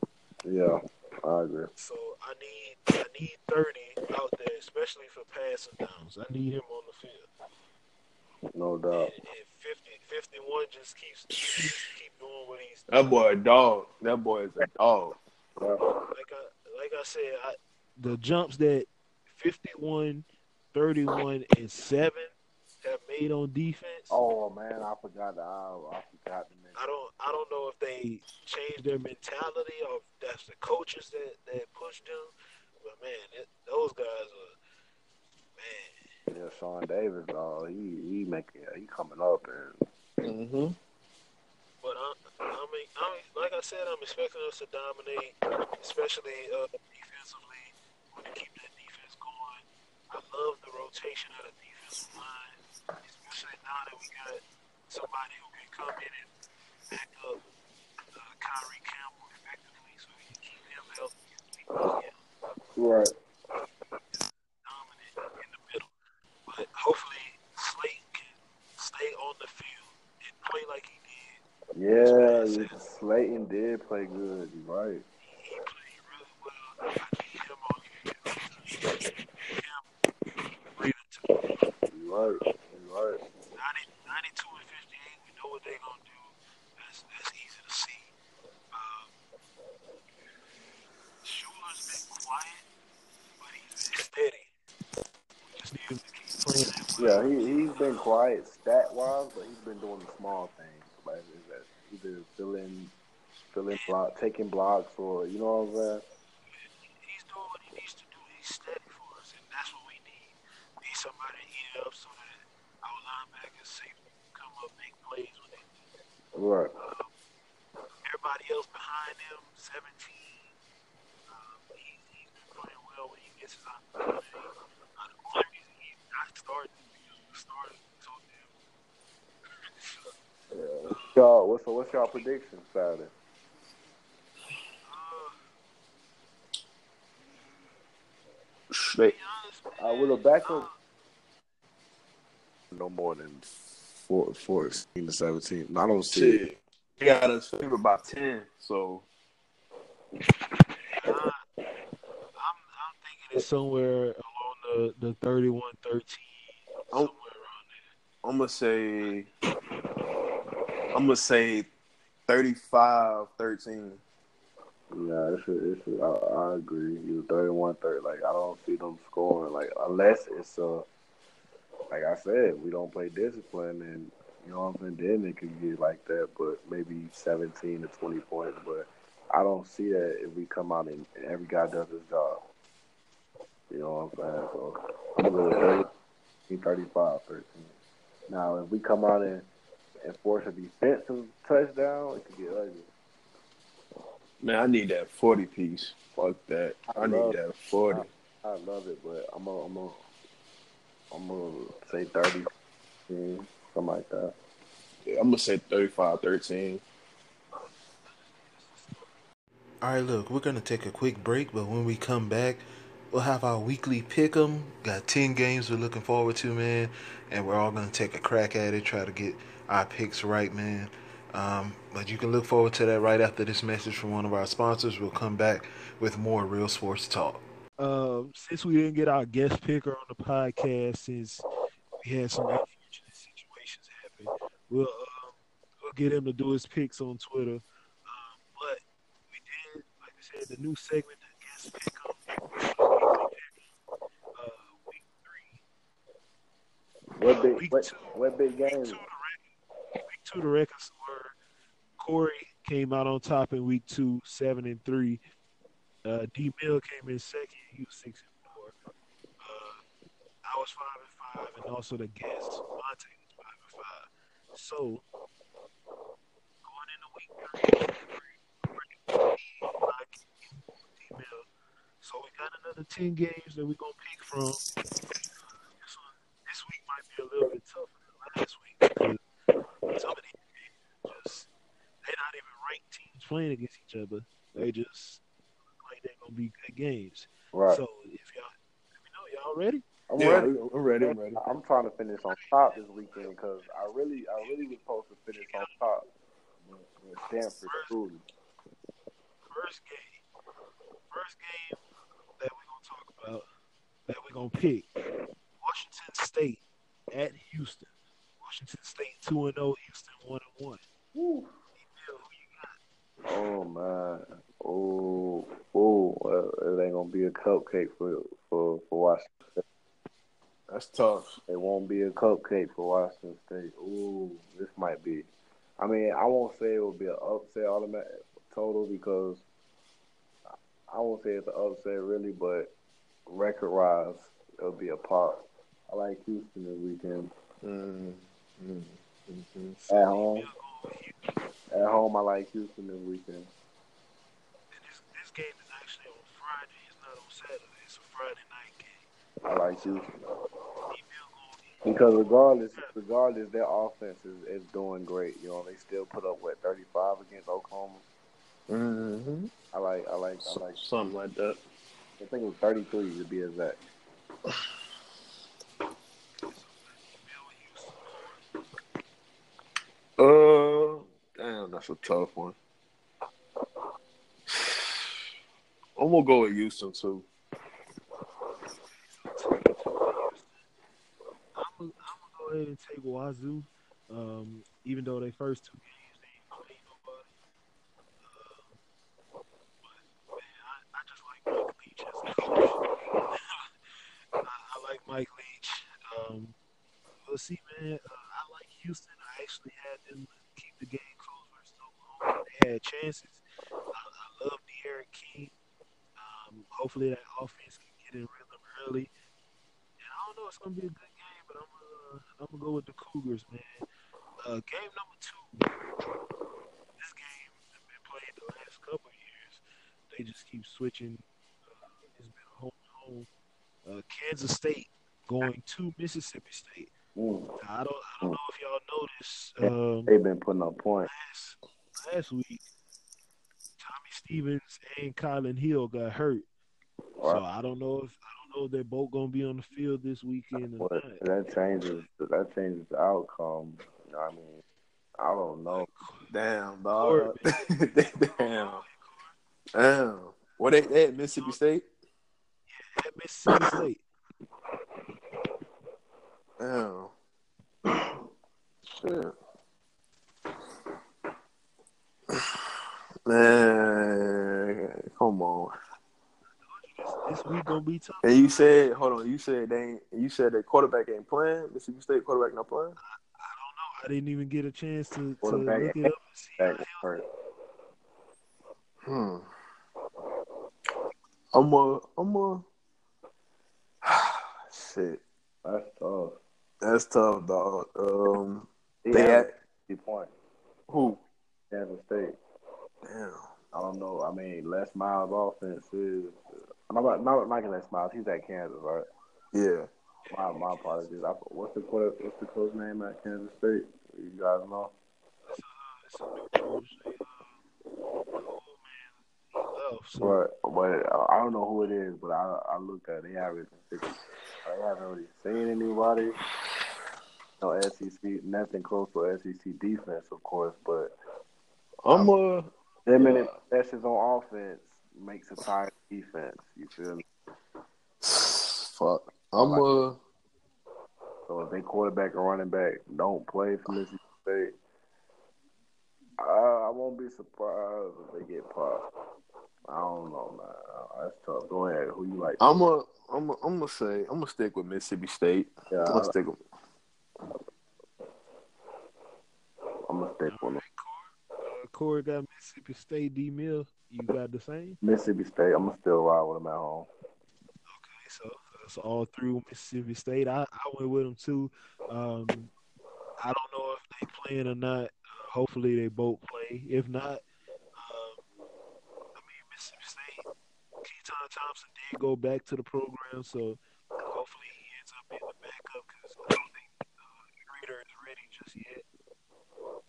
Yeah. I agree. So I need I need 30 out there, especially for passing downs. I need him on the field. No doubt. and 50, 51 just keeps just keep doing what he's Doing. That boy a dog. That boy is a dog. Yeah. like I like I said. I, The jumps that 51, 31, and seven have made on defense. Oh man, I forgot. The, I, I forgot to mention. I don't I don't know if they changed their mentality or if that's the coaches that, that pushed them. But man, it, those guys are man. Yeah, Shawn Davis, dog. He he making he coming up and Mm-hmm. But I, I mean, I mean, like I said, I'm expecting us to dominate, especially uh, defensively. We want to keep that defense going. I love the rotation of the defensive line, especially now that we got somebody who can come in and back up uh, Kyree Campbell effectively, so we can keep him healthy. Yeah. right. dominant in the middle. But hopefully Slaton can stay on the field and play like he did. Yeah, Slaton did play good. You right. He played really well. I need him on here. Him, Raven too. You right. You right. 90, 92 and 58, we know what they're going to do. That's, that's easy to see. Uh, Shuler's been quiet, but he's steady. We just need him to playing that way. Yeah, he he's been quiet stat wise, but he's been doing the small things like is that either filling filling block, taking blocks, or you know what I'm saying. he's doing what he needs to do. He's steady for us, and that's what we need. We need somebody. He depth so that our linebackers safety can come up make plays when they Right. everybody else behind him, 17. Um, he, he's been playing well when he gets his opportunity. Uh, the only reason he's not starting is because the starters are so damn Y'all, what's what's y'all prediction Saturday? uh, They, to be honest, Uh, will the backup uh, no more than four, 14 to 17. I don't see it. shit, they got us favored by ten. So uh, I'm, I'm thinking it's It's somewhere along the, the 31 13, Around I'm gonna say, I'm gonna say 35-13. Yeah, it's a, it's a, I, I agree. You 31 30. Like, I don't see them scoring. Like, unless it's, a, like I said, we don't play discipline and, you know what I'm saying? Then it could get like that, but maybe 17 to 20 points. But I don't see that if we come out and, and every guy does his job. You know what I'm saying? So I'm going to go with 30, 35 13. Now, if we come out and, and force a defensive touchdown, it could get ugly. Man, I need that forty piece. Fuck that. I need that forty. I love it, but I'm gonna, I'm gonna, I'm gonna say 30, yeah, something like that. Yeah, I'm gonna say 35-13. All right, look, we're going to take a quick break, but when we come back, we'll have our weekly pick 'em. Got 10 games we're looking forward to, man, and we're all going to take a crack at it, try to get our picks right, man. Um, but you can look forward to that right after this message from one of our sponsors. We'll come back with more real sports talk. Um, since we didn't get our guest picker on the podcast, since we had some unfortunate situations happen, we'll um, we'll get him to do his picks on Twitter. Um, but we did, like I said, the new segment, the guest pick 'em, uh, week three, What big, Week what, two. what big week two, the record, week two, the records were Corey came out on top in week two, seven and three. Uh, D Mill came in second. He was six and four. Uh, I was five and five, and also the guest Monte was five and five. So going into week three, like D Mill. So we got another ten games that we're gonna pick from. This one, this week might be a little bit tougher than last week because some of these games just they're not even ranked teams playing against each other. They just look like they're gonna be good games. Right. So if y'all let me know, y'all ready? I'm Yeah, ready. I'm ready. I'm ready. I'm trying to finish on top this weekend because I really, I really was supposed to finish on top with, with Stanford shooting. First game, first game that we're gonna talk about that we're gonna pick Washington State at Houston. Washington State two and zero, Houston one and one. Woo. Bill, who you got? Oh my! Oh, oh, well, it ain't gonna be a cupcake for for for Washington. That's tough. It won't be a cupcake for Washington State. Ooh, this might be. I mean, I won't say it will be an upset automatic total because I won't say it's an upset really, but record wise, it'll be a pop. I like Houston this weekend. Mm, mm, mhm. At home, Bill going with Houston. at home, I like Houston this weekend. And this this game is actually on Friday. It's not on Saturday. It's a Friday night game. I like Houston D Bill going because regardless, regardless, their offense is, is doing great. You know, they still put up what thirty five against Oklahoma. Mhm. I like, I like, I like. Something like that. I think it was thirty three to be exact. Uh, damn, that's a tough one. I'm gonna go with Houston too. I'm gonna, go ahead and take Wazoo. Um, even though they first two games they ain't played nobody. Uh, but man, I, I just like Mike Leach as a coach. I, I like Mike Leach. Um, we'll see, man. Uh, I like Houston. I actually had them keep the game close versus Oklahoma. They had chances. I, I love D'Eriq King. Um, hopefully that offense can get in rhythm early. And I don't know, it's gonna be a good game, but I'm I'm gonna go with the Cougars, man. Uh, game number two. This game has been played the last couple of years. They just keep switching. Uh, it's been home home. Uh, Kansas State going to Mississippi State. Mm. I don't I don't know if y'all noticed. Um, They've been putting up points. last last week, Tommy Stevens and Kylin Hill got hurt. So I don't know if I don't know if they're both gonna be on the field this weekend or But not. that changes that changes the outcome. You know what I mean, I don't know. Damn, dog. Damn. Damn. What they, they at Mississippi State? At Mississippi State. Damn. Shit. Man, come on. This week gonna be tough. And you said, hold on, you said they ain't, you said that quarterback ain't playing. Mississippi State quarterback not playing. I I don't know. I didn't even get a chance to, to look it up and see. Hurt. Hmm. I'm a, I'm a. Shit, That's tough. That's tough, dog. Um, He they had 50 points. who? Kansas State. Damn. I don't know. I mean, Les Miles' offense is. I'm not, not liking Les Miles. He's at Kansas, right? Yeah. My, my apologies. I, what's the What's the coach name at Kansas State? You guys know? It's a new coach. They, man, he left. So But but uh, I don't know who it is. But I I looked at it. they haven't they haven't really seen anybody. No SEC, nothing close to SEC defense, of course. But I'm a. them minute possessions on offense makes a tired defense. You feel me? Fuck. I'm a. So if they quarterback or running back don't play for Mississippi State, I, I won't be surprised if they get popped. I don't know, man. Uh, That's tough. Go ahead. Who you like? I'm a. I'm. A, I'm gonna say. I'm gonna stick with Mississippi State. Yeah, I'm gonna stick with. I'm gonna stick with them. uh, Corey got Mississippi State. D Mill, you got the same. Mississippi State. I'm gonna still ride with them at home. Okay, so that's all through Mississippi State. I, I went with them too. Um, I don't know if they playing or not. Uh, hopefully they both play. If not, um, I mean Mississippi State. Keytaon Thompson did go back to the program, so hopefully he ends up being the backup because I don't think uh, Reader is ready just yet. Um,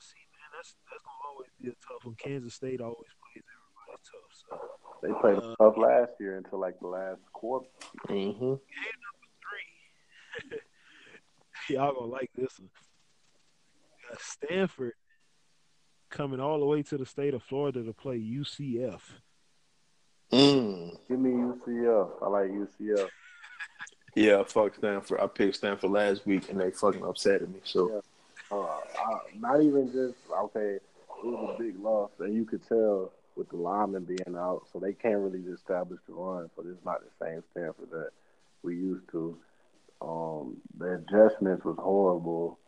see, man. That's that's gonna always be a tough one. Kansas State always plays everybody tough, so. They played Uh, tough last year until like the last quarter. Mm-hmm. three. Y'all gonna like this one. Got Stanford coming all the way to the state of Florida to play UCF. Mm. Give me UCF. I like UCF. Yeah, fuck Stanford. I picked Stanford last week, and they fucking upset at me. So Uh, I, not even just okay. It was a big loss, and you could tell with the linemen being out, so they can't really establish the run. So it's not the same Stanford that we used to. Um, the adjustments was horrible,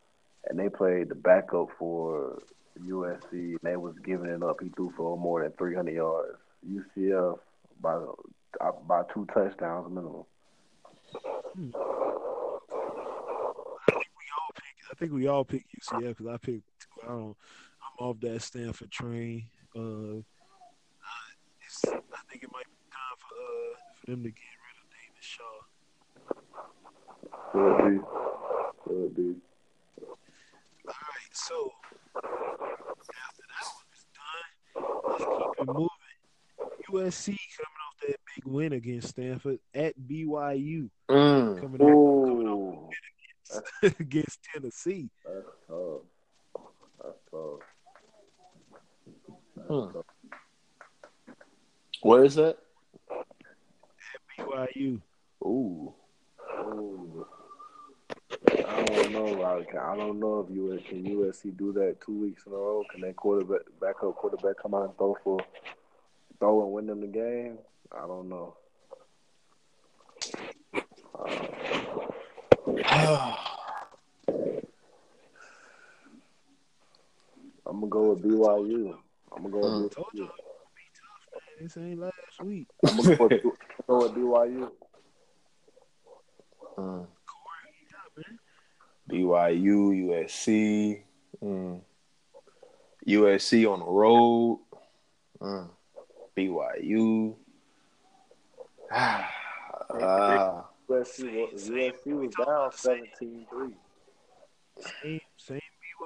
and they played the backup for USC, and they was giving it up. He threw for more than 300 yards. UCF by by two touchdowns minimum. I think we all pick UCF because I picked. I don't. I'm off that Stanford train. Uh, it's, I think it might be time for uh for them to get rid of David Shaw. Could be, could be. All right, so after that one is done, let's keep it moving. USC coming off that big win against Stanford at BYU, mm. coming off Ooh, against Tennessee. that's tough. That's tough. That's Hmm. tough. what is that? At BYU. Ooh. Ooh. I don't know. Like, I don't know if US can USC do that two weeks in a row. Can that quarterback, backup quarterback, come out and throw for, throw and win them the game? I don't know. Uh, I'm gonna go with BYU. I'm gonna go with Told you BYU. it would be tough, man. This ain't last week. I'm gonna go with, go with BYU. Corey, BYU, USC, mm. USC on the road, mm. BYU. Ah, ah. USC, was- USC was down 17-3. Same same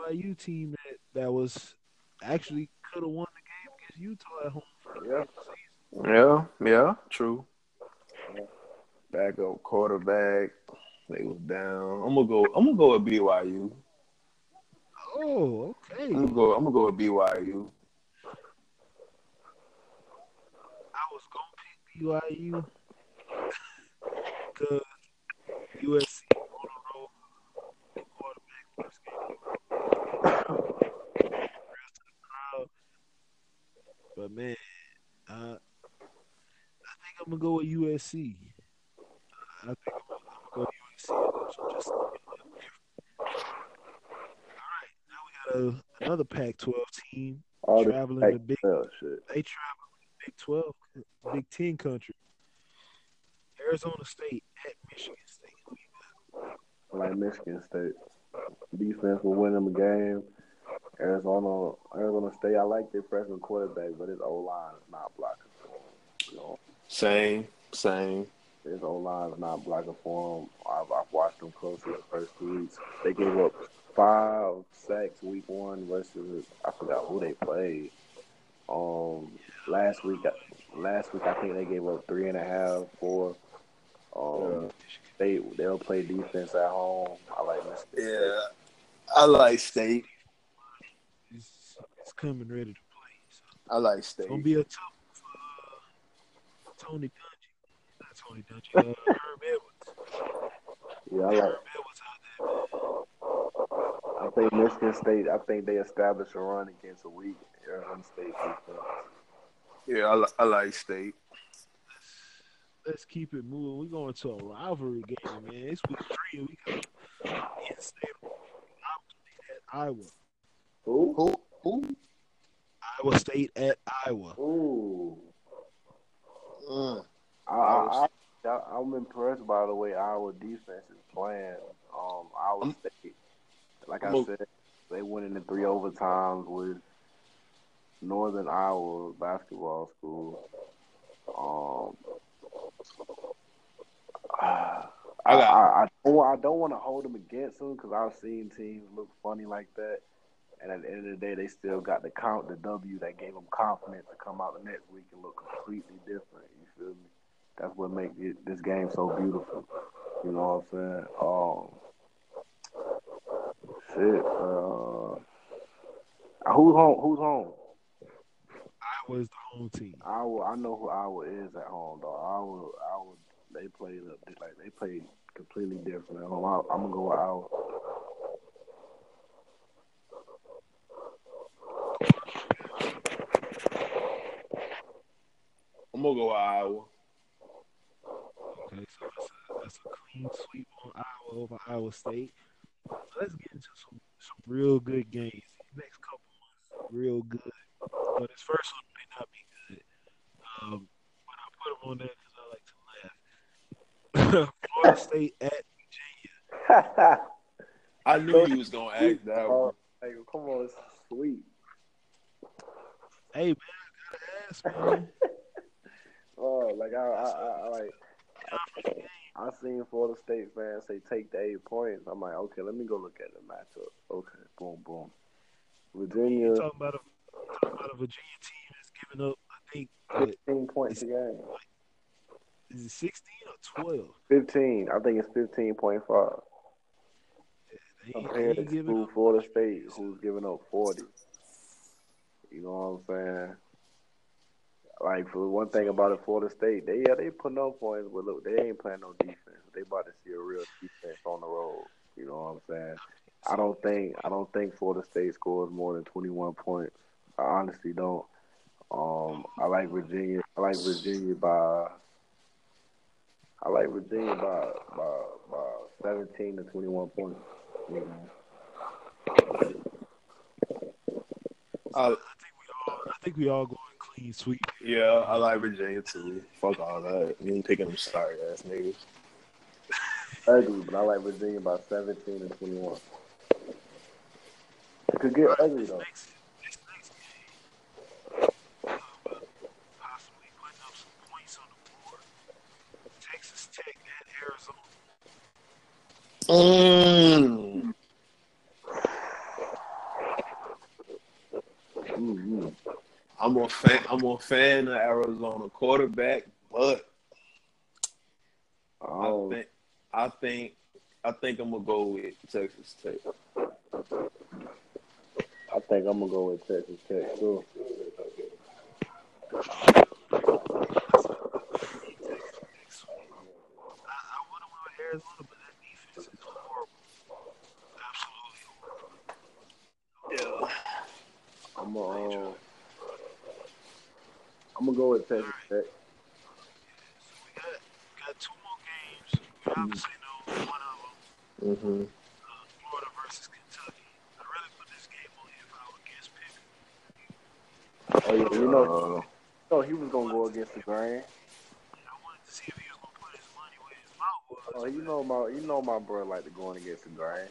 BYU team that that was actually could have won the game against Utah at home for the Yeah. season. yeah, yeah, true. Backup quarterback, they was down. I'm gonna go. I'm gonna go with BYU. Oh, okay. I'm gonna go. I'm gonna go with BYU. I was gonna pick BYU because USC on the road, the quarterback first game. But man, uh, I think I'm gonna go with USC. I think I'm gonna, I'm gonna go USC. So just a little different. All right, now we got a, another Pac-12 team All the traveling to Big Oh, shit. they travel Big Twelve, Big Ten country. Arizona State at Michigan State. I like Michigan State. Defense will win them a game. Arizona, Arizona State. I like their freshman quarterback, but his O line is not blocking for him. You know, Same, same. his O line is not blocking for him. I've, I've watched them closely the first two weeks. They gave up five sacks week one versus I forgot who they played. Um, last week, last week I think they gave up three and a half, four. Um, they they'll play defense at home. I like Michigan State. Yeah, I like State. It's, it's coming ready to play. So I like it's State. gonna be a tough one for uh, Tony Dungy. Not Tony Dungy. Uh, Herm Edwards. Yeah, I like. Herm Edwards out there. I think Michigan State. I think they established a run against a weak Arizona State defense. Yeah, I, li- I like State. Let's keep it moving. We're going to a rivalry game, man. It's week three. and We got in-state at Iowa. Who? Who? Who? Iowa State at Iowa. Ooh. Mm. I, I, I, I'm impressed by the way Iowa defense is playing. Um, Iowa State, like I I'm a- said, they went into three overtimes with Northern Iowa basketball school. Um, I, I I, I don't, I don't want to hold them against them because I've seen teams look funny like that. And at the end of the day, they still got the count, the W that gave them confidence to come out the next week and look completely different. You feel me? That's what makes it, this game so beautiful. You know what I'm saying? Um, shit. Uh, who's home? Who's home? Iowa is the home team. Iowa. I know who Iowa is at home, though. Iowa. Iowa. They played up. Like they played completely different at home. I, I'm gonna go with Iowa. I'm gonna go with Iowa. Okay, so that's a, that's a clean sweep on Iowa over Iowa State. So let's get into some, some real good games. These next couple months, real good. But this first one may not be good. Um, but I put them on there because I like to laugh. Florida State at Virginia. I knew you was gonna ask that one. Like, come on, it's sweet. Hey man, I gotta ask, man. Oh, like I, I, I, I like. I seen Florida State fans say take the eight points. I'm like, okay, let me go look at the matchup. Okay, boom, boom. Virginia, You talking about a talking about a Virginia team that's giving up, I think, what, 15 points a game. is it 16 or 12? 15. I think it's 15.5. They, Compared to school up Florida State, who's giving up 40. You know what I'm saying? Like for one thing about it, Florida State, they yeah they putting no points, but look, they ain't playing no defense. They about to see a real defense on the road. You know what I'm saying? I don't think I don't think Florida State scores more than 21 points. I honestly don't. Um, I like Virginia. I like Virginia by. I like Virginia by by, by 17 to 21 points. You know? I, I think we all I think we all going clean sweep. yeah, I like Virginia too. Fuck all that. You ain't picking them sorry ass niggas. ugly, but I like Virginia by 17 to 21. It could get ugly though. next, this next game, uh, possibly putting up some points on the board. Texas Tech at Arizona. Mm. Mm-hmm. I'm a fan. I'm a fan of Arizona quarterback, but I Oh, think I think I think I'm gonna go with Texas Tech. I think I'm gonna go with Texas Tech too. I, I would have went Arizona, but that defense is horrible. Absolutely horrible. Yeah. I'm gonna, um, I'm gonna go with Texas Tech. So we got got two more games. We obviously know one of them, Mm-hmm. uh, Florida versus Kentucky. I really put this game on here if I were against Pitt. Oh yeah, you know, you know he was gonna go against the grain. I wanted to see if he was gonna put his money where his mouth was. Oh, you know my, you know my bro like to go in against the grain.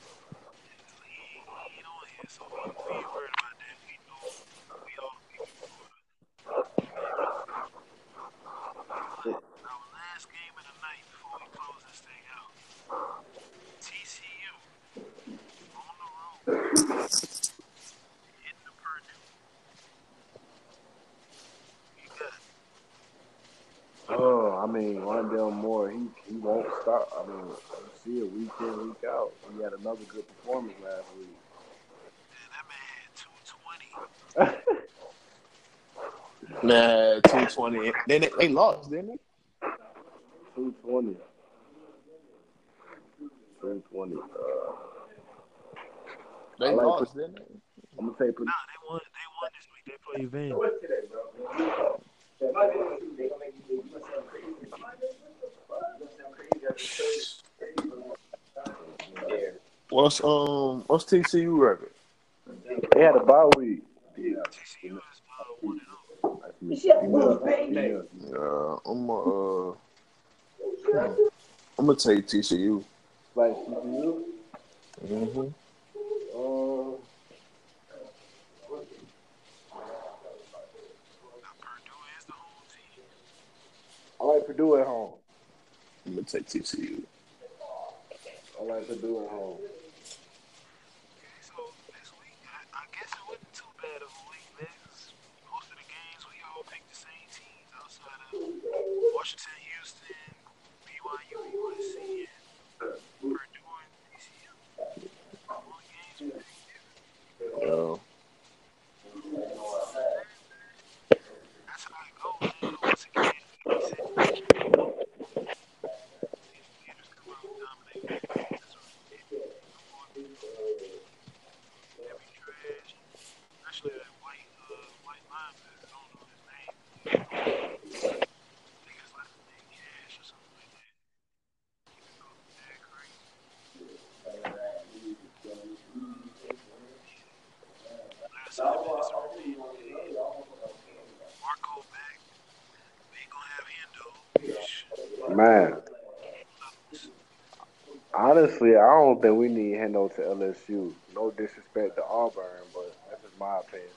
Another good performance last week. man, that man had 220. Nah, two twenty. Then they, they lost, didn't they? 220. 220. Uh, They I like lost, didn't they? I'm gonna say Purdue. Nah, they won. They won this week. They played Van. What's today, bro? What's um what's TCU record? They had a bye week. Yeah. TCU is uh, one and Yeah, I'm uh, uh I'm gonna take TCU. Like TCU. Mm-hmm. Uh, Now, Purdue is the home team. I like Purdue at home. I'm gonna take TCU. I like Purdue at home. So this week, I, I guess it wasn't too bad of a week, man. 'cause Most of the games we all picked the same teams outside of Washington, Houston, BYU, USC, and Purdue and TCU. All the games we picked different. Yeah. That's how it goes. Man. Once again, like we said, these leaders come out and dominate. That's what it is. Heavy trash, especially that white, uh, white linebacker. I don't know his name. I think it's like the name Cash or something like that. He was going mad crazy. Last seven minutes of repeat. Marco back. We ain't gonna have Hendo. Man, honestly, I don't think we need Hendo to LSU. No disrespect to Auburn, but that's just my opinion.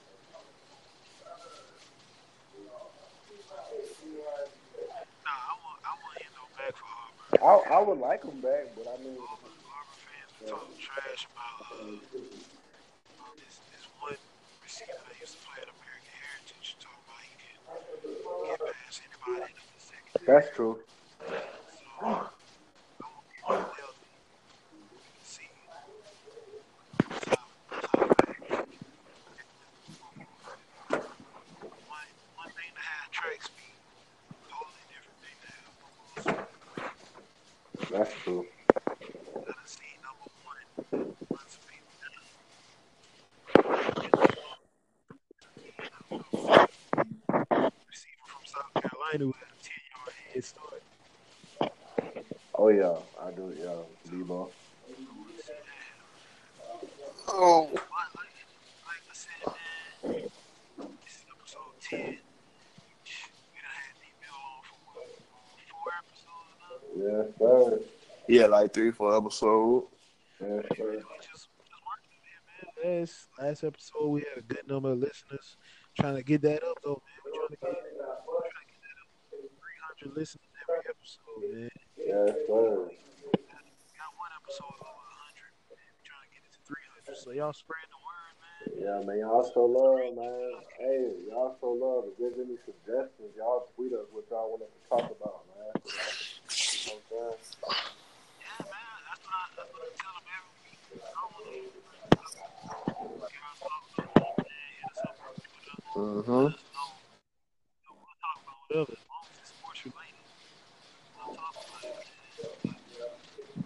I want I want Hendo back for Auburn. I I would like him back, but I mean, Auburn, Auburn fans been talking trash about uh, this this one receiver that used to play at American Heritage. Talking about he can get past anybody in the second. that's true. So I want him healthy. See how how back. One one thing to have track speed, totally different thing to have football speed. That's true. I on for what, four episodes now? Yes, sir. Yeah, oh. like three, four episodes. Yeah, sure. We just, we just working it, man. Last last episode we had a good number of listeners. Trying to get that up though, man. We're trying to get, we're trying to get that up to 300 listeners every episode, man. Yeah, sir. Got one episode over 100. Man. We're trying to get it to 300. So y'all spread the word, man. Yeah, man, y'all show love, man. Hey, y'all show love. If there's any suggestions, y'all tweet us what y'all want us to talk about, man. You know what I'm saying? Yeah, man. That's what I, that's what I tell them every week. I don't want to hear y'all talk about it, man. Hit us up on Twitter. Mm-hmm. Let us know. You know, We'll talk about whatever. As long as it's sports related, we'll talk about it, man.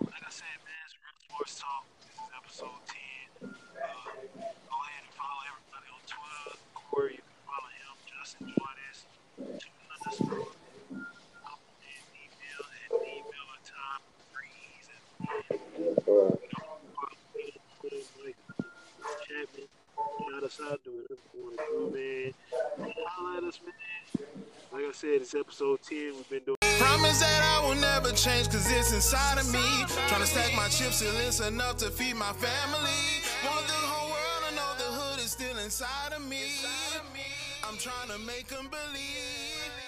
But like I said, man, it's Real Sports Talk. This is episode 10. Uh, go ahead and follow everybody on Twitter. Corey, you can follow him. Justin Juarez, two underscore. Up and email at email time freeze at Yes, sir. Chapman, shout us out doing whatever you want to do, man. Holla at us, man. Like I said, it's episode 10. We've been doing Promise that I will never change cause it's inside of me. Trying to stack my chips till it's enough to feed my family. Want the whole world to know the hood is still inside of me. I'm trying to make them believe.